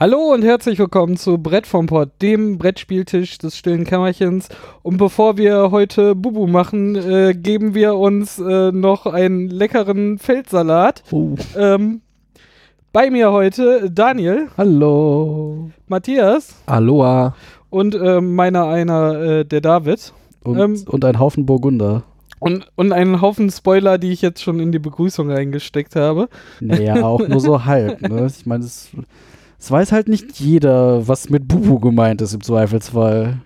Hallo und herzlich willkommen zu Brett vom Pott, dem Brettspieltisch des stillen Kämmerchens. Und bevor wir heute Bubu machen, äh, geben wir uns äh, noch einen leckeren Feldsalat. Oh. Ähm, bei mir heute Daniel, Hallo. Matthias Aloha. und äh, meiner einer äh, der David. Und, Ähm, und ein Haufen Burgunder. Und, und einen Haufen Spoiler, die ich jetzt schon in die Begrüßung reingesteckt habe. Naja, auch nur so halb. Ne? Ich meine, es, es weiß halt nicht jeder, was mit Bubu gemeint ist im Zweifelsfall.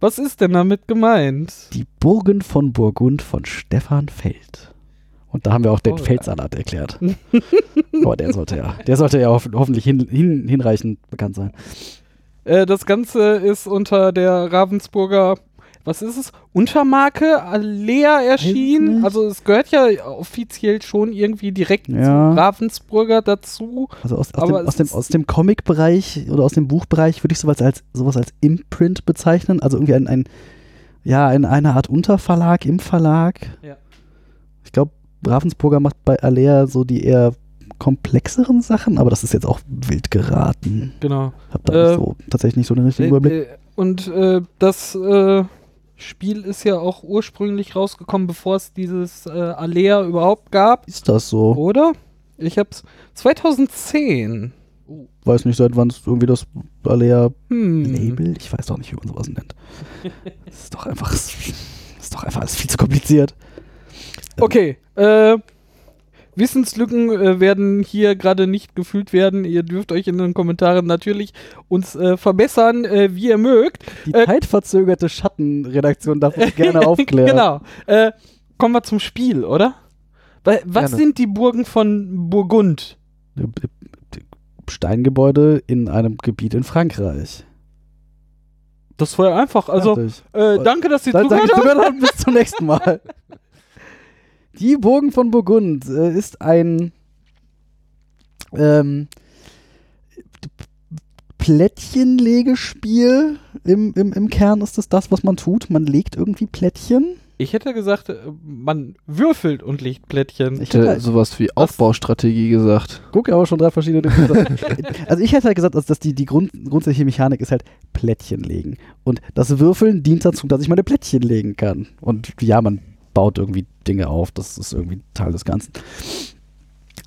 Was ist denn damit gemeint? Die Burgen von Burgund von Stefan Feld. Und da haben wir auch den Oh, ja. Feldsalat erklärt. Aber der sollte ja, der sollte ja hoff, hoffentlich hin, hin, hinreichend bekannt sein. Äh, das Ganze ist unter der Ravensburger, was ist es? Untermarke Alea erschienen. Also es gehört ja offiziell schon irgendwie direkt Ja. zu Ravensburger dazu. Also aus, aus, dem, aus, dem, aus dem Comic-Bereich oder aus dem Buchbereich würde ich sowas als sowas als Imprint bezeichnen. Also irgendwie ein, ein ja, in einer Art Unterverlag im Verlag. Ja. Ich glaube, Ravensburger macht bei Alea so die eher komplexeren Sachen, aber das ist jetzt auch wild geraten. Genau. Hab da Äh, nicht so, tatsächlich nicht so den richtigen Äh, Überblick. äh, und äh, das äh, Spiel ist ja auch ursprünglich rausgekommen, bevor es dieses äh, Alea überhaupt gab, Ist das so? oder? Ich hab's 2010. Weiß nicht, seit wann es irgendwie das Alea Hm. Label? Ich weiß doch nicht, wie man sowas nennt. Ist doch einfach, ist doch einfach alles viel zu kompliziert. Okay, äh, Wissenslücken äh, werden hier gerade nicht gefühlt werden. Ihr dürft euch in den Kommentaren natürlich uns äh, verbessern, äh, wie ihr mögt. Die Äh, zeitverzögerte Schattenredaktion darf uns gerne aufklären. genau. Äh, kommen wir zum Spiel, oder? Wa- Was Gerne. sind die Burgen von Burgund? Steingebäude in einem Gebiet in Frankreich. Das war ja einfach. Also, äh, danke, dass Sie zugehört haben. bis zum nächsten Mal. Die Burgen von Burgund äh, ist ein ähm, Plättchenlegespiel. Im, im, Im Kern ist es das, was man tut. Man legt irgendwie Plättchen. Ich hätte gesagt, äh, man würfelt und legt Plättchen. Ich hätte hätte, sowas wie Aufbaustrategie gesagt. guck aber schon drei verschiedene Dinge. also ich hätte halt gesagt, dass, dass die, die Grund, grundsätzliche Mechanik ist halt Plättchen legen. Und das Würfeln dient dazu, dass ich meine Plättchen legen kann. Und ja, man baut irgendwie Dinge auf. Das ist irgendwie Teil des Ganzen.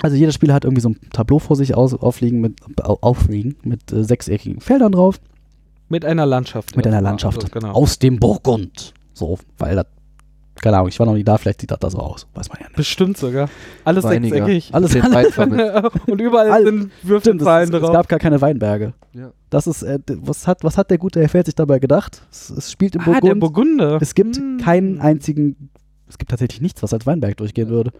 Also jeder Spieler hat irgendwie so ein Tableau vor sich aus, aufliegen mit, au- aufliegen mit äh, sechseckigen Feldern drauf. Mit einer Landschaft. Mit einer. Landschaft Also, genau. aus dem Burgund. So, weil das, keine Ahnung, ich war noch nie da, vielleicht sieht das da so aus. Weiß man ja nicht. Bestimmt sogar. Alles Weiniger. sechseckig. Alles Weinfabrik. und überall All- sind es, Würfelzahlen es drauf. gab gar keine Weinberge. Ja. Das ist, äh, was, hat, was hat der gute Herr Feld sich dabei gedacht? Es, es spielt im ah, der Burgund. Burgunder. es gibt Hm. keinen einzigen, es gibt tatsächlich nichts, was als Weinberg durchgehen würde.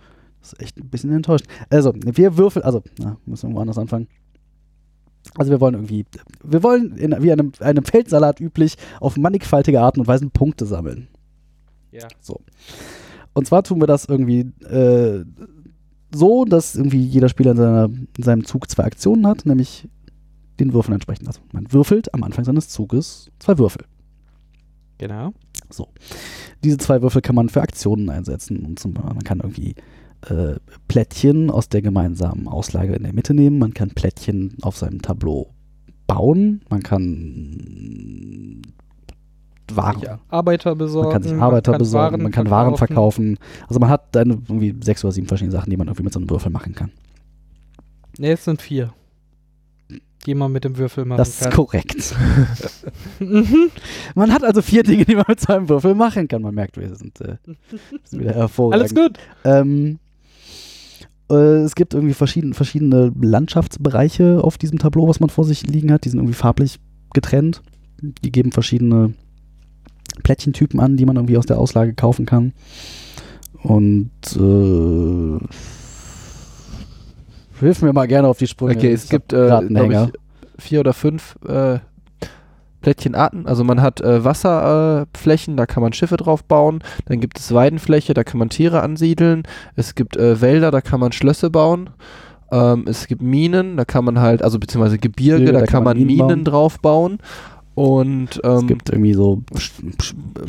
Das ist echt ein bisschen enttäuscht. Also, wir würfeln, also, na, müssen wir irgendwo anders anfangen. Also wir wollen irgendwie, wir wollen in, wie einem, einem Feldsalat üblich auf mannigfaltige Arten und Weisen Punkte sammeln. Ja. So. Und zwar tun wir das irgendwie äh, so, dass irgendwie jeder Spieler in, seiner, in seinem Zug zwei Aktionen hat, nämlich den Würfeln entsprechend. Also man würfelt am Anfang seines Zuges zwei Würfel. Genau. Diese zwei Würfel kann man für Aktionen einsetzen. Und zum, man kann irgendwie äh, Plättchen aus der gemeinsamen Auslage in der Mitte nehmen. Man kann Plättchen auf seinem Tableau bauen. Man kann Waren, Ja, Arbeiter besorgen. man kann sich Arbeiter besorgen, man kann Waren verkaufen. Also man hat dann irgendwie sechs oder sieben verschiedene Sachen, die man irgendwie mit so einem Würfel machen kann. Ne, es sind vier. Die man mit dem Würfel machen Das ist kann. korrekt. Man hat also vier Dinge, die man mit so einem Würfel machen kann. Man merkt, wir sind, äh, sind wieder hervorragend. Alles gut. Ähm, äh, es gibt irgendwie verschiedene, verschiedene Landschaftsbereiche auf diesem Tableau, was man vor sich liegen hat. Die sind irgendwie farblich getrennt. Die geben verschiedene Plättchentypen an, die man irgendwie aus der Auslage kaufen kann. Und äh, hilf mir mal gerne auf die Sprünge. Okay, es Ich gibt, äh, glaube ich, vier oder fünf äh, Plättchenarten. Also man hat äh, Wasserflächen, äh, da kann man Schiffe drauf bauen. Dann gibt es Weidenfläche, da kann man Tiere ansiedeln. Es gibt äh, Wälder, da kann man Schlösser bauen. Ähm, es gibt Minen, da kann man halt, also beziehungsweise Gebirge, Gebirge, da, kann man Minen, bauen. drauf bauen. Und ähm, es gibt irgendwie so,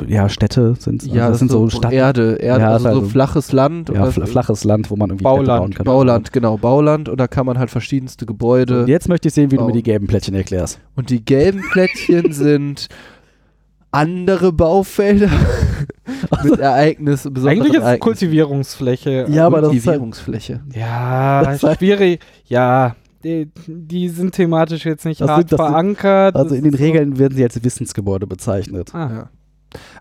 ja, Städte sind ja, das sind so Stadt, Erde, Erde Ja, also also- so flaches Land ja, oder fl flaches Land, wo man irgendwie Bauland, Städte bauen kann. Bauland, genau, Bauland und da kann man halt verschiedenste Gebäude Und jetzt möchte ich sehen, wie du mir bauen. die gelben Plättchen erklärst. und die gelben Plättchen sind andere Baufelder mit Ereignis, Eigentlich ist es. Kultivierungsfläche. Ja, aber das ist halt, Kultivierungsfläche. Ja, Das ist halt- schwierig. Ja, die, die sind thematisch jetzt nicht Das hart sind- das sind- verankert. also in den so- Regeln werden sie als Wissensgebäude bezeichnet, Ah. Ja.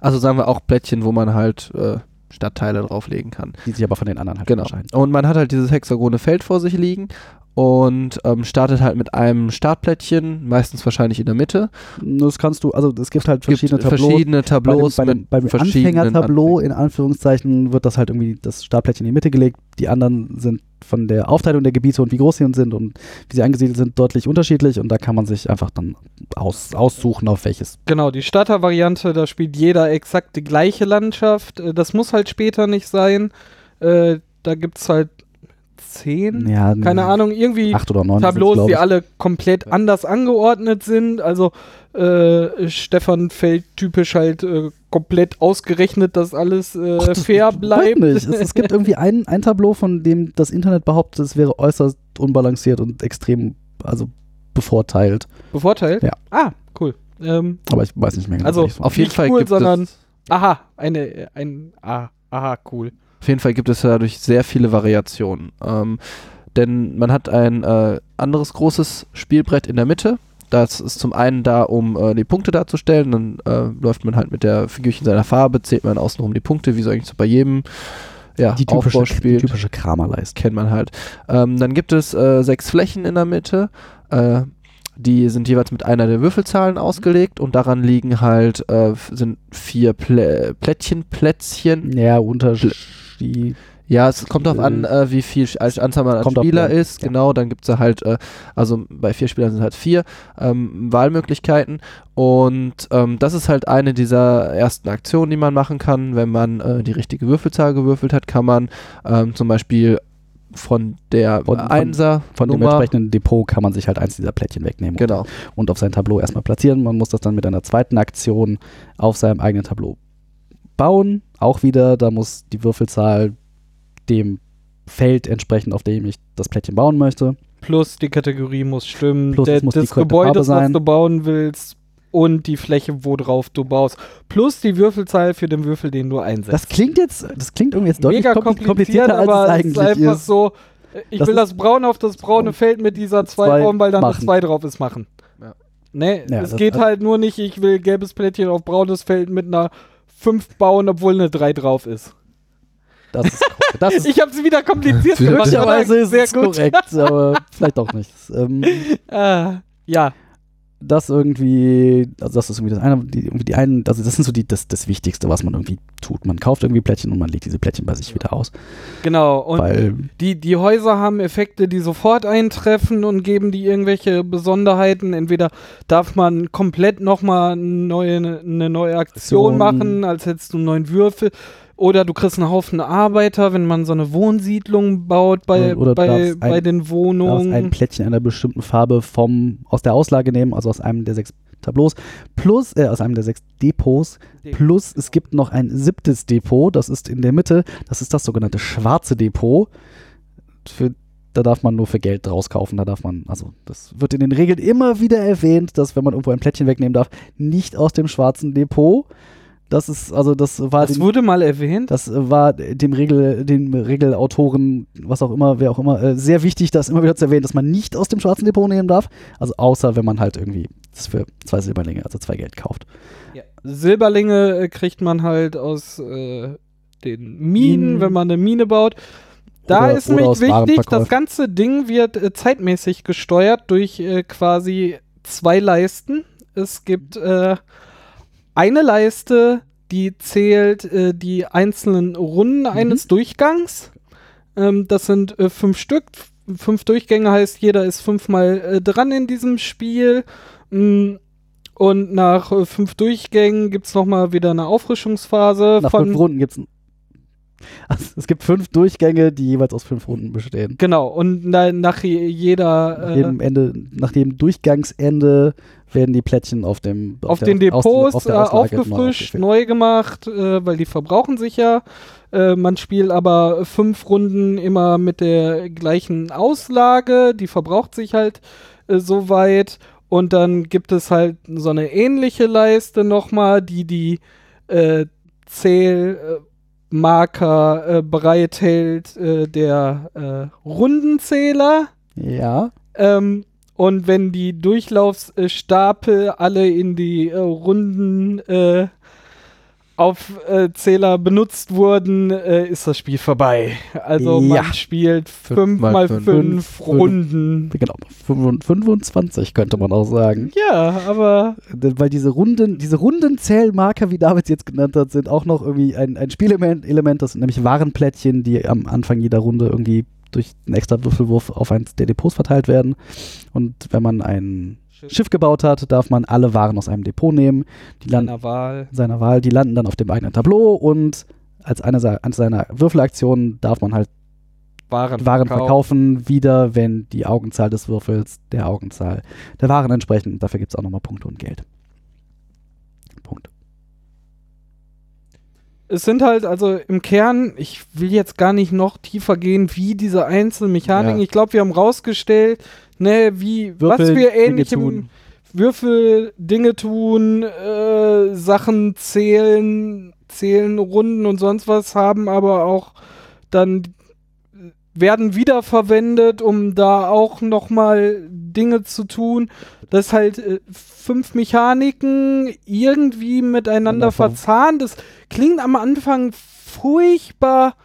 Also sagen wir auch Plättchen, wo man halt äh, Stadtteile drauflegen kann. die sich aber von den anderen halt Genau. unterscheiden. Und man hat halt dieses hexagone Feld vor sich liegen und ähm, startet halt mit einem Startplättchen, meistens wahrscheinlich in der Mitte. Das kannst du, also es gibt halt Es gibt verschiedene Tableaus. verschiedene Tableaus bei dem, bei dem, beim Anfängertableau, in Anführungszeichen, wird das halt irgendwie das Startplättchen in die Mitte gelegt. Die anderen sind von der Aufteilung der Gebiete und wie groß sie sind und wie sie angesiedelt sind, deutlich unterschiedlich. Und da kann man sich einfach dann aus, aussuchen, auf welches. Genau, die Starter-Variante, da spielt jeder exakt die gleiche Landschaft. Äh, Das muss halt später nicht sein. Äh, da gibt es halt zehn, Ja, keine Ahnung, irgendwie Acht oder neun. Tableaus, die alle komplett anders angeordnet sind. Also äh, Stefan fällt typisch halt äh, komplett ausgerechnet, dass alles äh, das- fair bleibt. Es, es gibt irgendwie ein, ein Tableau, von dem das Internet behauptet, es wäre äußerst unbalanciert und extrem, also bevorteilt. Bevorteilt? Ja. Ah, cool. Ähm, Aber ich weiß nicht mehr genau. Also. Auf jeden Nicht Fall cool, gibt sondern- es aha, eine, äh, ein, ah, aha, cool. Auf jeden Fall gibt es dadurch sehr viele Variationen. Ähm, denn man hat ein äh, anderes großes Spielbrett in der Mitte. Das ist zum einen da, um äh, die Punkte darzustellen. Dann äh, läuft man halt mit der Figürchen seiner Farbe, zählt man außenrum die Punkte, wie so eigentlich so bei jedem ja, die typische, die typische Kramerleiste. Kennt man halt. Ähm, dann gibt es äh, sechs Flächen in der Mitte. Äh, die sind jeweils mit einer der Würfelzahlen ausgelegt und daran liegen halt äh, sind vier Plä Plättchen, Plätzchen. Ja, Unterschied. Ja, es kommt darauf an, äh, wie viel Sch- Anzahl man an Kommt auf Spieler den- ist. ja. Genau, dann gibt es halt, äh, also bei vier Spielern sind halt vier ähm, Wahlmöglichkeiten. Und ähm, das ist halt eine dieser ersten Aktionen, die man machen kann. Wenn man äh, die richtige Würfelzahl gewürfelt hat, kann man ähm, zum Beispiel von der Von- von- Einser Von dem Nummer, entsprechenden Depot kann man sich halt eins dieser Plättchen wegnehmen und- genau, und auf sein Tableau erstmal platzieren. Man muss das dann mit einer zweiten Aktion auf seinem eigenen Tableau bauen. Auch wieder, da muss die Würfelzahl dem Feld entsprechen, auf dem ich das Plättchen bauen möchte. Plus die Kategorie muss stimmen, Plus der, muss Gebäudes, Farbe was du bauen willst und die Fläche, worauf du baust. Plus die Würfelzahl für den Würfel, den du einsetzt. Das klingt jetzt, das klingt irgendwie jetzt deutlich Mega kompli- kompliziert, komplizierter, als aber es es ist eigentlich einfach ist. so, äh, ich Das will das Braun auf das braune Feld mit dieser 2 Zwei bauen, weil da eine machen. 2 drauf ist, machen. Ja. Ne, Ja, es das- geht halt nur nicht, ich will gelbes Plättchen auf braunes Feld mit einer 5 bauen, obwohl eine 3 drauf ist. Das ist, das ist Ich habe es wieder kompliziert gemacht. möglicherweise oder? ist Sehr es gut. korrekt, aber vielleicht auch nicht. Ähm, Ah, ja, das irgendwie, also das ist irgendwie das eine, die, irgendwie die einen, also das sind so die, das, das Wichtigste, was man irgendwie tut. Man kauft irgendwie Plättchen und man legt diese Plättchen bei sich wieder aus. genau. Und weil Die, die Häuser haben Effekte, die sofort eintreffen und geben die irgendwelche Besonderheiten. Entweder darf man komplett nochmal eine neue, eine neue Aktion Aktion. machen, als hättest du einen neuen Würfel. Oder du kriegst einen Haufen Arbeiter, wenn man so eine Wohnsiedlung baut bei, Oder du bei, bei ein- den Wohnungen. ein Plättchen einer bestimmten Farbe vom, aus der Auslage nehmen, also aus einem der sechs Tableaus, plus, äh, aus einem der sechs Depots, plus es gibt noch ein siebtes Depot, das ist in der Mitte, das ist das sogenannte schwarze Depot. Für, da darf man nur für Geld draus kaufen, da darf man, also das wird in den Regeln immer wieder erwähnt, dass wenn man irgendwo ein Plättchen wegnehmen darf, nicht aus dem schwarzen Depot. Das ist, also das war das den- wurde mal erwähnt. das war dem, Regel, dem Regelautoren, was auch immer, wer auch immer, äh, sehr wichtig, das immer wieder zu erwähnen, dass man nicht aus dem schwarzen Depot nehmen darf. Also außer wenn man halt irgendwie das für zwei Silberlinge, also zwei Geld kauft. Ja. Silberlinge äh, kriegt man halt aus äh, den Minen, Minen. wenn man eine Mine baut. Da Oder- ist nämlich wichtig, das ganze Ding wird äh, zeitmäßig gesteuert durch äh, quasi zwei Leisten. Es gibt äh, eine Leiste, die zählt äh, die einzelnen Runden eines Durchgangs. Ähm, das sind äh, fünf Stück. Fünf Durchgänge heißt, jeder ist fünfmal äh, dran in diesem Spiel. Mm, Und nach äh, fünf Durchgängen gibt es nochmal wieder eine Auffrischungsphase Nach von fünf Runden gibt es Also es gibt fünf Durchgänge, die jeweils aus fünf Runden bestehen. Genau, und na, nach je- jeder Nach äh, jedem, Ende, nach dem Durchgangsende werden die Plättchen auf dem auf der den Aus- Depots auf äh, der neu aufgefrischt, neu gemacht, äh, weil die verbrauchen sich ja. Äh, man spielt aber fünf Runden immer mit der gleichen Auslage, die verbraucht sich halt äh, so weit. Und dann gibt es halt so eine ähnliche Leiste nochmal, die die äh, Zählmarker äh, bereithält, äh, der äh, Rundenzähler. Ja. Ähm, und wenn die Durchlaufsstapel alle in die äh, Runden äh, Aufzähler benutzt wurden, äh, ist das Spiel vorbei. Also Ja. man spielt Fünf 5 mal mal fünf. 5 Fünf. Runden. Genau, 25 könnte man auch sagen. Ja, aber Weil diese runden, diese runden Zählmarker, wie David sie jetzt genannt hat, sind auch noch irgendwie ein, ein Spielelement, Element, das sind nämlich Warenplättchen, die am Anfang jeder Runde irgendwie durch einen extra Würfelwurf auf eins der Depots verteilt werden. Und wenn man ein Schiff gebaut hat, darf man alle Waren aus einem Depot nehmen. Die landen seiner Wahl. seiner Wahl, die landen dann auf dem eigenen Tableau und als eine seiner Würfelaktionen darf man halt Waren, Waren verkaufen. verkaufen, wieder, wenn die Augenzahl des Würfels der Augenzahl der Waren entsprechen. Dafür gibt es auch nochmal Punkte und Geld. Punkt. Es sind halt also im Kern, ich will jetzt gar nicht noch tiefer gehen, wie diese einzelnen Mechaniken. Ja. Ich glaube, wir haben rausgestellt, ne, wie was Würfel, wir Dinge ähnlich im tun. Würfel Dinge tun, äh, Sachen zählen, zählen Runden und sonst was haben, aber auch dann werden wiederverwendet, um da auch noch mal Dinge zu tun. Das halt äh, fünf Mechaniken irgendwie miteinander Miteinander ver- verzahnt. Das klingt am Anfang furchtbar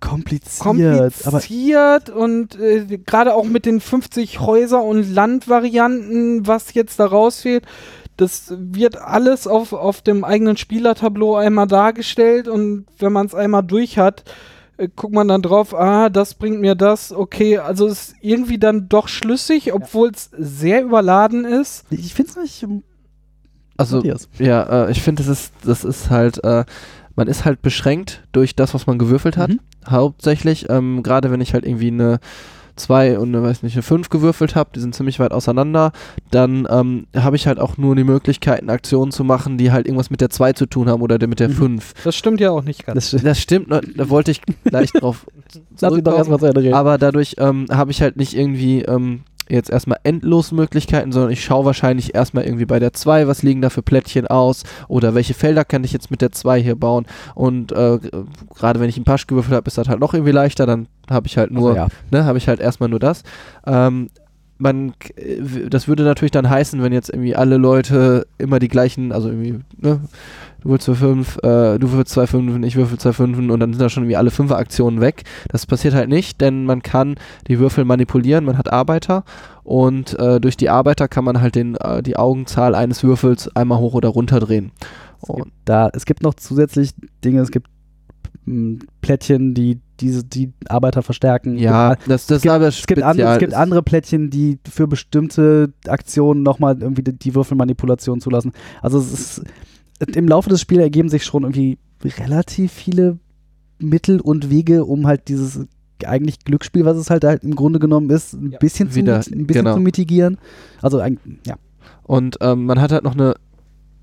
Kompliziert, aber kompliziert und äh, gerade auch mit den 50 Häuser- und Landvarianten, was jetzt da rausfehlt, das wird alles auf, auf dem eigenen Spielertableau einmal dargestellt und wenn man es einmal durch hat, äh, guckt man dann drauf, ah, das bringt mir das, okay, also es ist irgendwie dann doch schlüssig, obwohl es sehr überladen ist. ich finde es nicht. Also, Matthias. ja, äh, ich finde, das ist, das ist halt, äh, man ist halt beschränkt durch das, was man gewürfelt hat. Mhm. Hauptsächlich, ähm, gerade wenn ich halt irgendwie eine 2 und eine, weiß nicht, eine 5 gewürfelt habe, die sind ziemlich weit auseinander, dann ähm, habe ich halt auch nur die Möglichkeiten, Aktionen zu machen, die halt irgendwas mit der 2 zu tun haben oder der- mit der Mhm. 5. Das stimmt ja auch nicht ganz. Das, Das stimmt, ne, da wollte ich gleich drauf lass ihn doch erstmal zu Ende reden. aber dadurch ähm, habe ich halt nicht irgendwie ähm, jetzt erstmal endlos Möglichkeiten, sondern ich schaue wahrscheinlich erstmal irgendwie bei der 2, was liegen da für Plättchen aus oder welche Felder kann ich jetzt mit der 2 hier bauen und äh, gerade wenn ich einen Pasch gewürfelt habe, ist das halt noch irgendwie leichter, dann habe ich halt nur, Also, ja. ne, habe ich halt erstmal nur das. Ähm, man, äh, das würde natürlich dann heißen, wenn jetzt irgendwie alle Leute immer die gleichen, also irgendwie, ne, du für fünf, äh, du würfelst zwei Fünfen, ich würfel zwei Fünfen und dann sind da schon irgendwie alle Fünfer-Aktionen weg. Das passiert halt nicht, denn man kann die Würfel manipulieren, man hat Arbeiter und äh, durch die Arbeiter kann man halt den, äh, die Augenzahl eines Würfels einmal hoch oder runter drehen. Es Und gibt, da, es gibt noch zusätzlich Dinge, es gibt m, Plättchen, die diese die Arbeiter verstärken. ja, Es gibt, das, das es gibt, aber es gibt, andere, es gibt andere Plättchen, die für bestimmte Aktionen nochmal irgendwie die, die Würfelmanipulation zulassen. Also es ist, im Laufe des Spiels ergeben sich schon irgendwie relativ viele Mittel und Wege, um halt dieses eigentlich Glücksspiel, was es halt, halt im Grunde genommen ist, ein Ja, bisschen, zu, wieder, ein bisschen genau. zu mitigieren. Also ein, ja. Und ähm, man hat halt noch eine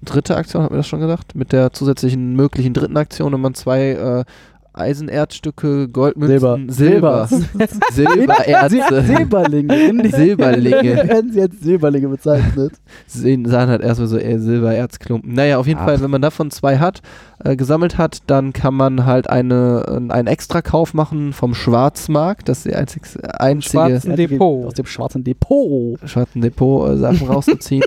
dritte Aktion, hat mir das schon gesagt, mit der zusätzlichen möglichen dritten Aktion, wenn man zwei äh, Eisenerzstücke, Goldmünzen, Silber. Silber, Silbererze, Sil- Silberlinge. In die- Silberlinge. werden sie als Silberlinge bezeichnet. sehen, sahen halt erstmal so eher Silbererzklumpen. Naja, auf jeden Ach. Fall, wenn man davon zwei hat, äh, gesammelt hat, dann kann man halt eine, äh, einen Extrakauf machen vom Schwarzmarkt. Das ist die einzig, einzige Schwarzen Depot. Aus dem schwarzen Depot. schwarzen Depot äh, Sachen rauszuziehen.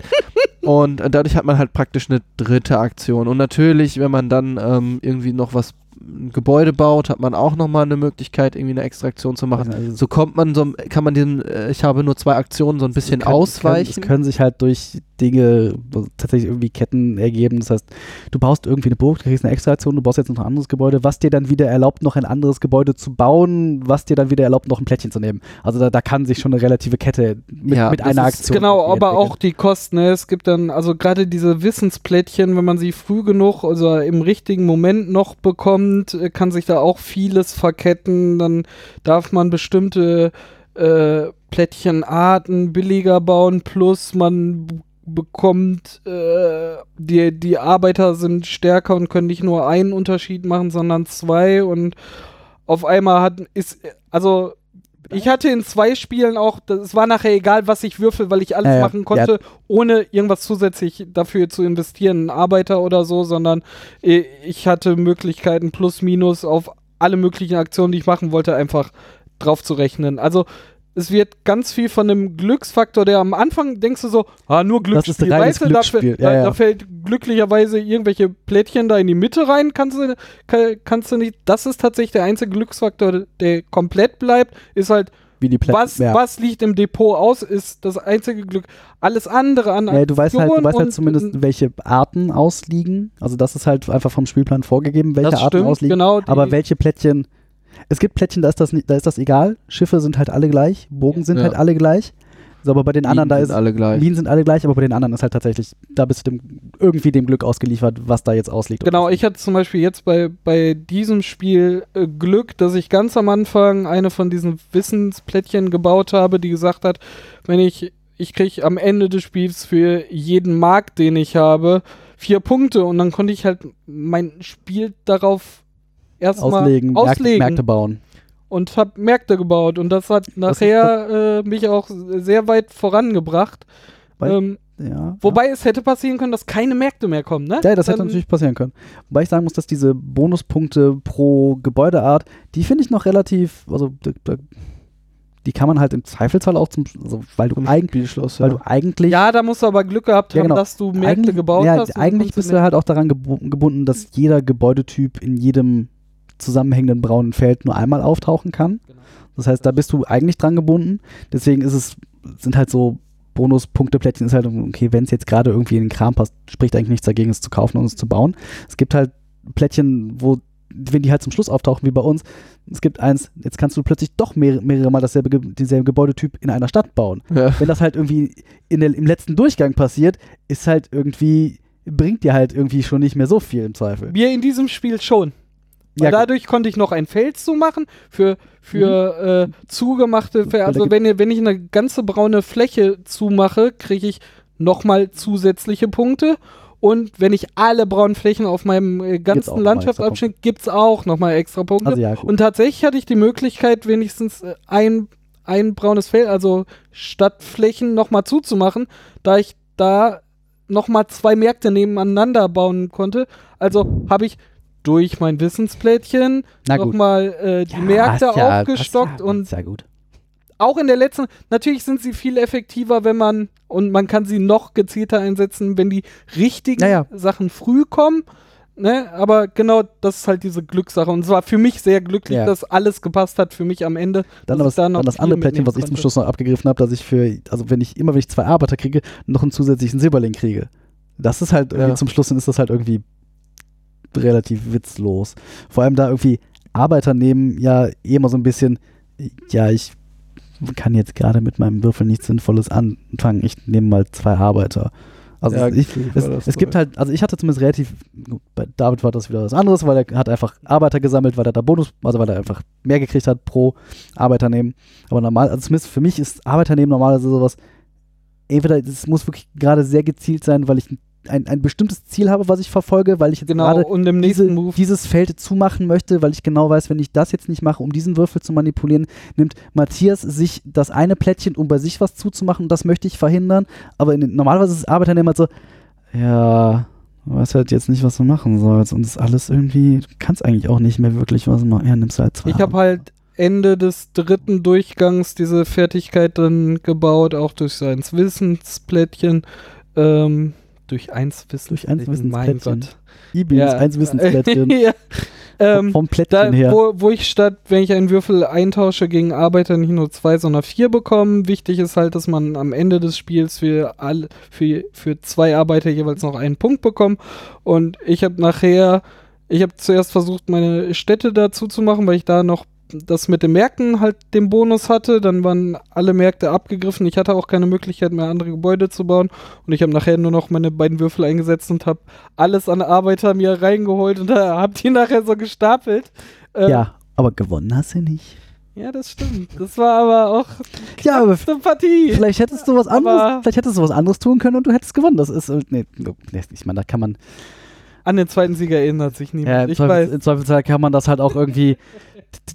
Und äh, dadurch hat man halt praktisch eine dritte Aktion. Und natürlich, wenn man dann ähm, irgendwie noch was ein Gebäude baut, hat man auch nochmal eine Möglichkeit, irgendwie eine Extraktion zu machen. Also, So kommt man so, kann man den, äh, ich habe nur zwei Aktionen, so ein bisschen können- ausweichen. Können, es können sich halt durch Dinge tatsächlich irgendwie Ketten ergeben. Das heißt, du baust irgendwie eine Burg, du kriegst eine Extraktion, du baust jetzt noch ein anderes Gebäude, was dir dann wieder erlaubt, noch ein anderes Gebäude zu bauen, was dir dann wieder erlaubt, noch ein Plättchen zu nehmen. Also da, da kann sich schon eine relative Kette mit, Ja, mit einer ist Aktion. Genau, aber entwickeln. auch die Kosten. Ne? Es gibt dann, also gerade diese Wissensplättchen, wenn man sie früh genug, also im richtigen Moment noch bekommt, bekommt, äh, kann sich da auch vieles verketten. Dann darf man bestimmte äh, Plättchenarten billiger bauen, plus man bekommt, äh, die, die Arbeiter sind stärker und können nicht nur einen Unterschied machen, sondern zwei und auf einmal hat, ist, also ich hatte in zwei Spielen auch, es war nachher egal, was ich würfel, weil ich alles Ja, ja. machen konnte, ohne irgendwas zusätzlich dafür zu investieren, einen Arbeiter oder so, sondern äh, ich hatte Möglichkeiten plus minus auf alle möglichen Aktionen, die ich machen wollte, einfach drauf zu rechnen. Also es wird ganz viel von dem Glücksfaktor, der am Anfang denkst du so, ah, nur Das ist Glücksspiel, reines weißt du, da, Glücksspiel, da, ja, ja. da fällt glücklicherweise irgendwelche Plättchen da in die Mitte rein, kannst du, kann, kannst du nicht, das ist tatsächlich der einzige Glücksfaktor, der komplett bleibt, ist halt, die Plätze. was, was liegt im Depot aus, ist das einzige Glück. Alles andere an Ja, du weißt halt, du weißt halt zumindest, welche Arten ausliegen. Also das ist halt einfach vom Spielplan vorgegeben, welche das Arten stimmt, ausliegen. genau. Aber welche Plättchen. Es gibt Plättchen, da ist das, nicht, da ist das egal. Schiffe sind halt alle gleich. Bogen sind Ja. halt alle gleich. So, aber bei den anderen, da Minen ist. sind alle gleich. Minen sind alle gleich, aber bei den anderen ist halt tatsächlich, da bist du dem, irgendwie dem Glück ausgeliefert, was da jetzt ausliegt. Genau, ich hatte zum Beispiel jetzt bei, bei diesem Spiel äh, Glück, dass ich ganz am Anfang eine von diesen Wissensplättchen gebaut habe, die gesagt hat, wenn ich, ich kriege am Ende des Spiels für jeden Markt, den ich habe, vier Punkte und dann konnte ich halt mein Spiel darauf erstmal auslegen, Märkte, auslegen Märkte bauen. und habe Märkte gebaut und das hat nachher äh, mich auch sehr weit vorangebracht. Weil- Ähm, Ja. wobei es hätte passieren können, dass keine Märkte mehr kommen, ne? Ja, das hätte Dann- natürlich passieren können. Wobei ich sagen muss, dass diese Bonuspunkte pro Gebäudeart, die finde ich noch relativ, also die kann man halt im Zweifelsfall auch zum, also weil du, Im eig, Spielschloss, weil ja. du eigentlich, Ja, da musst du aber Glück gehabt Ja, haben, genau. dass du Märkte eigentlich, gebaut ja, hast. eigentlich bist du halt auch daran gebu gebunden, dass jeder Gebäudetyp in jedem zusammenhängenden braunen Feld nur einmal auftauchen kann. Genau. Das heißt, da bist du eigentlich dran gebunden. Deswegen ist es, sind halt so Bonuspunkteplättchen ist halt, okay, wenn es jetzt gerade irgendwie in den Kram passt, spricht eigentlich nichts dagegen, es zu kaufen und es zu bauen. Es gibt halt Plättchen, wo, wenn die halt zum Schluss auftauchen, wie bei uns, es gibt eins, jetzt kannst du plötzlich doch mehrere, mehrere Mal dasselbe, denselben Gebäudetyp in einer Stadt bauen. Ja. Wenn das halt irgendwie in der, im letzten Durchgang passiert, ist halt irgendwie, bringt dir halt irgendwie schon nicht mehr so viel im Zweifel. Mir in diesem Spiel schon. Ja, dadurch konnte ich noch ein Feld zumachen für, für äh, zugemachte Felder. Also wenn, ihr- wenn ich eine ganze braune Fläche zumache, kriege ich nochmal zusätzliche Punkte. Und wenn ich alle braunen Flächen auf meinem äh, ganzen Landschaftsabschnitt, gibt es auch nochmal extra Punkte. Also ja. Und tatsächlich hatte ich die Möglichkeit, wenigstens äh, ein, ein braunes Feld, also Stadtflächen nochmal zuzumachen, da ich da nochmal zwei Märkte nebeneinander bauen konnte. Also habe ich durch mein Wissensplättchen nochmal äh, die Ja, Märkte ja- aufgestockt ja- und Sehr gut. auch in der letzten, natürlich sind sie viel effektiver, wenn man, und man kann sie noch gezielter einsetzen, wenn die richtigen Ja, ja. Sachen früh kommen. Ne? Aber genau, das ist halt diese Glückssache. Und es war für mich sehr glücklich, Ja. dass alles gepasst hat für mich am Ende. Dann, das, ich da noch dann das andere Plättchen, was ich zum. Schluss noch abgegriffen habe, dass ich für, also wenn ich immer, wenn ich zwei Arbeiter kriege, noch einen zusätzlichen Silberling kriege. Das ist halt Ja. zum Schluss, dann ist das halt irgendwie relativ witzlos. Vor allem da irgendwie Arbeiter nehmen ja eh immer so ein bisschen, ja, ich kann jetzt gerade mit meinem Würfel nichts Sinnvolles anfangen, ich nehme mal zwei Arbeiter. Also Ja, ich, es, es so, gibt ja. halt, also ich hatte zumindest relativ, gut, bei David war das wieder was anderes, weil er hat einfach Arbeiter gesammelt, weil er da Bonus, also weil er einfach mehr gekriegt hat pro Arbeiter nehmen. Aber normal, also zumindest für mich ist Arbeiter nehmen normalerweise sowas, entweder es muss wirklich gerade sehr gezielt sein, weil ich ein, ein bestimmtes Ziel habe, was ich verfolge, weil ich jetzt Genau, gerade diese, dieses Feld zumachen möchte, weil ich genau weiß, wenn ich das jetzt nicht mache, um diesen Würfel zu manipulieren, nimmt Matthias sich das eine Plättchen, um bei sich was zuzumachen und das möchte ich verhindern. Aber den- normalerweise ist das Arbeiternehmer halt so, ja, du weißt halt jetzt nicht, was du machen sollst und das ist alles irgendwie, du kannst eigentlich auch nicht mehr wirklich was machen. Ja, nimmst halt zwei. Ich habe halt Ende des dritten Durchgangs diese Fertigkeit dann gebaut, auch durch sein Wissensplättchen. Ähm, durch eins Durch eins Wissens, mein Wissensplättchen. Gott. Ibis, eins Wissensplättchen. ja. ähm, vom da, Plättchen her. wo, wo ich statt, wenn ich einen Würfel eintausche gegen Arbeiter, nicht nur zwei, sondern vier bekomme. Wichtig ist halt, dass man am Ende des Spiels für, alle, für, für zwei Arbeiter jeweils noch einen Punkt bekommt. Und ich habe nachher, ich habe zuerst versucht, meine Städte dazu zu machen, weil ich da noch das mit den Märkten halt den Bonus hatte, dann waren alle Märkte abgegriffen. Ich hatte auch keine Möglichkeit mehr, andere Gebäude zu bauen. Und ich habe nachher nur noch meine beiden Würfel eingesetzt und habe alles an Arbeiter mir reingeholt und habe die nachher so gestapelt. Äh, Ja, aber gewonnen hast du nicht. Ja, das stimmt. Das war aber auch Ja, aber Sympathie. vielleicht hättest du was Aber- anderes, vielleicht hättest du was anderes tun können und du hättest gewonnen. Das ist, äh, nee, ich meine, da kann man, An den zweiten Sieger erinnert sich ja, niemand. im, ich Zweifel, weiß. im Zweifelsfall kann man das halt auch irgendwie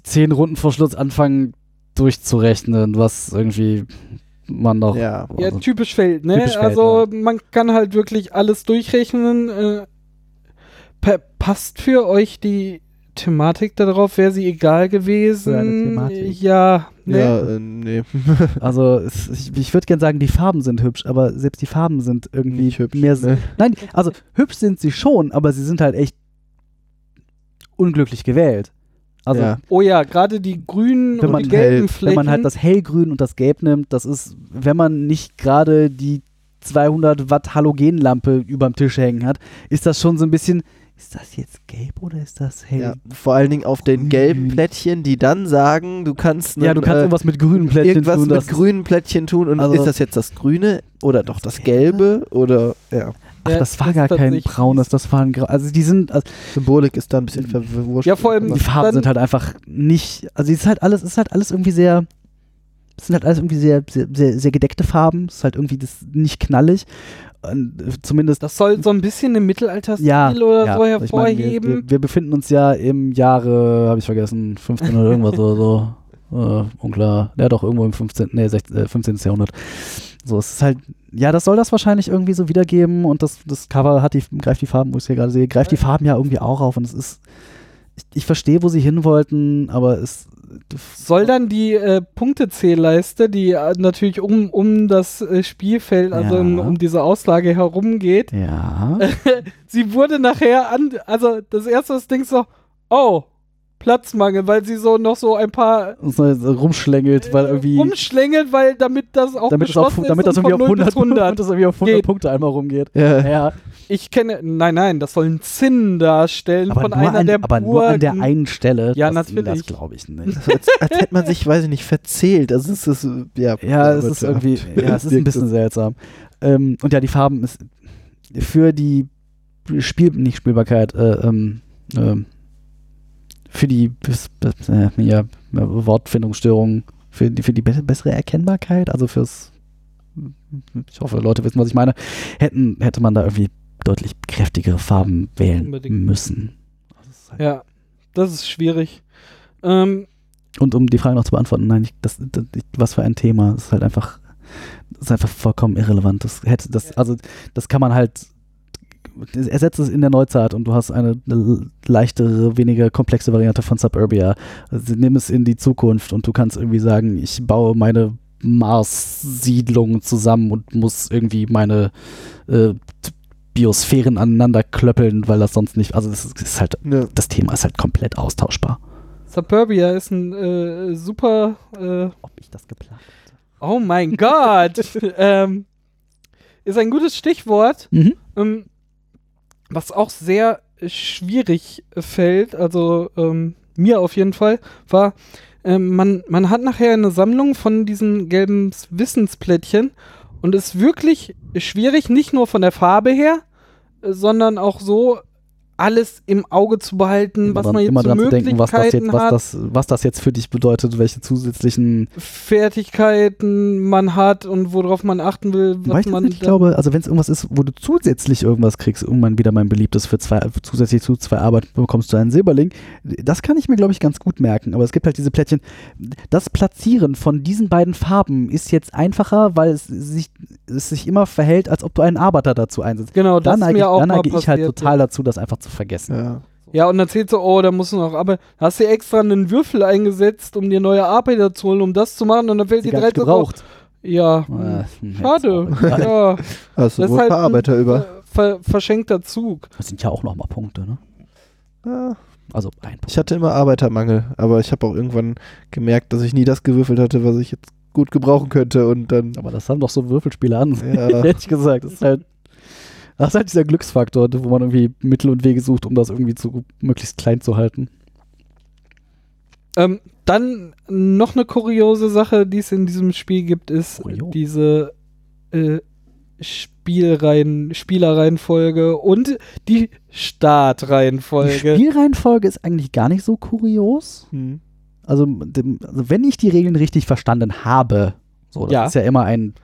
zehn Runden vor Schluss anfangen durchzurechnen, was irgendwie man noch. Ja. Ja, also, typisch Feld, ne? Typisch also man kann halt wirklich alles durchrechnen. Äh, pa passt für euch die Thematik darauf? Wäre sie egal gewesen? Ja, ne? Ja, äh, nee. also es, ich, ich würde gerne sagen, die Farben sind hübsch, aber selbst die Farben sind irgendwie Nicht hübsch, mehr. ne? Nein, also hübsch sind sie schon, aber sie sind halt echt unglücklich gewählt. Also ja. Oh ja, gerade die grünen Wenn und man die gelben hält- Flächen. wenn man halt das Hellgrün und das Gelb nimmt, das ist, wenn man nicht gerade die 200 Watt Halogenlampe überm Tisch hängen hat, ist das schon so ein bisschen, ist das jetzt gelb oder ist das hell? ja. Vor allen Dingen auf den gelben Plättchen, die dann sagen, du kannst, Ja, du einen, kannst äh, irgendwas mit grünen Plättchen irgendwas tun. mit das- grünen Plättchen tun und Also- ist das jetzt das Grüne oder doch das Gelbe oder ja. Ach, Ja, das war das gar kein braunes, das war ein grau. Also die sind, also Symbolik ist da ein bisschen verwurscht. Ja, vor allem- die Farben sind halt einfach nicht, also es ist halt alles, es ist halt alles irgendwie sehr, es sind halt alles irgendwie sehr, sehr, sehr, sehr gedeckte Farben. Es ist halt irgendwie das nicht knallig. Und, äh, zumindest das soll so ein bisschen im Mittelalterstil ja, oder ja. so Ich meine, wir, hervorheben. wir, wir befinden uns ja im Jahre, habe ich vergessen, 15 oder irgendwas oder so. Äh, unklar. Ja, doch, irgendwo im 15. Nee, 16, äh, 15. Jahrhundert. So, es ist halt, ja, das soll das wahrscheinlich irgendwie so wiedergeben und das, das Cover hat die, greift die Farben, wo ich es hier gerade sehe, greift die Farben ja irgendwie auch auf und es ist, ich, ich verstehe, wo sie hin wollten, aber es Soll dann die äh, Punktezählleiste, die äh, natürlich um, um das äh, Spielfeld, also Ja. um, um diese Auslage herum geht, ja. sie wurde nachher an, also das erste das Ding so, oh, Platzmangel, weil sie so noch so ein paar so, rumschlängelt, weil irgendwie, rumschlängelt, weil damit das auch damit, geschlossen damit das irgendwie auf von 0 100, bis 100. das irgendwie auf 100 geht. Punkte einmal rumgeht. Ja. Ja, Ich kenne, nein, nein, das soll ein Zinn darstellen aber, von nur einer an, der aber nur an der Burgen. einen Stelle. Ja, das, natürlich. Das glaube ich nicht. Das ist, als, als hätte man sich, weiß ich nicht, verzählt. Also es ist, äh, ja. Ja, es ist irgendwie, ja, es ist ein bisschen seltsam. Ähm, und ja, die Farben ist für die Spiel, nicht Spielbarkeit, äh, ähm, ähm, für die äh, ja, Wortfindungsstörungen, für die, für die be bessere Erkennbarkeit, also fürs, ich hoffe, Leute wissen, was ich meine, hätten, hätte man da irgendwie deutlich kräftigere Farben wählen Unbedingt. müssen. Ist halt- Ja, das ist schwierig. Ähm, Und um die Frage noch zu beantworten, nein, ich, das, das, was für ein Thema, das ist halt einfach, das ist einfach vollkommen irrelevant. Das hätte, das, also, das kann man halt, ersetzt es in der Neuzeit und du hast eine, eine leichtere, weniger komplexe Variante von Suburbia. Also, nimm es in die Zukunft und du kannst irgendwie sagen, ich baue meine Mars-Siedlung zusammen und muss irgendwie meine äh, Biosphären aneinander klöppeln, weil das sonst nicht, also das ist, halt, Ja. das Thema ist halt komplett austauschbar. Suburbia ist ein äh, super. Äh, Ob ich das geplant oh mein Gott! ähm, ist ein gutes Stichwort. Mhm. Ähm, was auch sehr schwierig fällt, also ähm, mir auf jeden Fall, war, ähm, man, man hat nachher eine Sammlung von diesen gelben Wissensplättchen und ist wirklich schwierig, nicht nur von der Farbe her, äh, sondern auch so alles im Auge zu behalten, was man jetzt immer für dran zu denken, was das, jetzt, was, das, was das jetzt für dich bedeutet, welche zusätzlichen. Fertigkeiten man hat und worauf man achten will, was ich man da- glaube, also wenn es irgendwas ist, wo du zusätzlich irgendwas kriegst, irgendwann wieder mein beliebtes für zwei, zusätzlich zu zwei Arbeiten bekommst du einen Silberling. Das kann ich mir, glaube ich, ganz gut merken. Aber es gibt halt diese Plättchen. Das Platzieren von diesen beiden Farben ist jetzt einfacher, weil es sich, es sich immer verhält, als ob du einen Arbeiter dazu einsetzt. Genau, das Dann ist neige ich, mir auch dann neige ich halt total dazu, das einfach zu vergessen. Ja. Ja, und dann zählt so, oh, da musst du noch, aber hast du extra einen Würfel eingesetzt, um dir neue Arbeiter zu holen, um das zu machen und dann fällt Die dir so, gebraucht. ja, Äh, hm, schade, ja, Hast du das ist wohl halt ein paar Arbeiter über. Ver verschenkter Zug. Das sind ja auch nochmal Punkte, ne? Ja. Also ein Punkt. Ich hatte immer Arbeitermangel, aber ich habe auch irgendwann gemerkt, dass ich nie das gewürfelt hatte, was ich jetzt gut gebrauchen könnte und dann. Aber das haben doch so Würfelspiele an. Ja. Hätte ich gesagt. Das ist halt, das ist halt dieser Glücksfaktor, wo man irgendwie Mittel und Wege sucht, um das irgendwie zu möglichst klein zu halten. Ähm, dann noch eine kuriose Sache, die es in diesem Spiel gibt, ist Kurios. diese äh, Spielreihen, Spielerreihenfolge und die Die Startreihenfolge. Spielreihenfolge ist eigentlich gar nicht so kurios. Hm. Also, also wenn ich die Regeln richtig verstanden habe, so, das Ja. ist ja immer ein.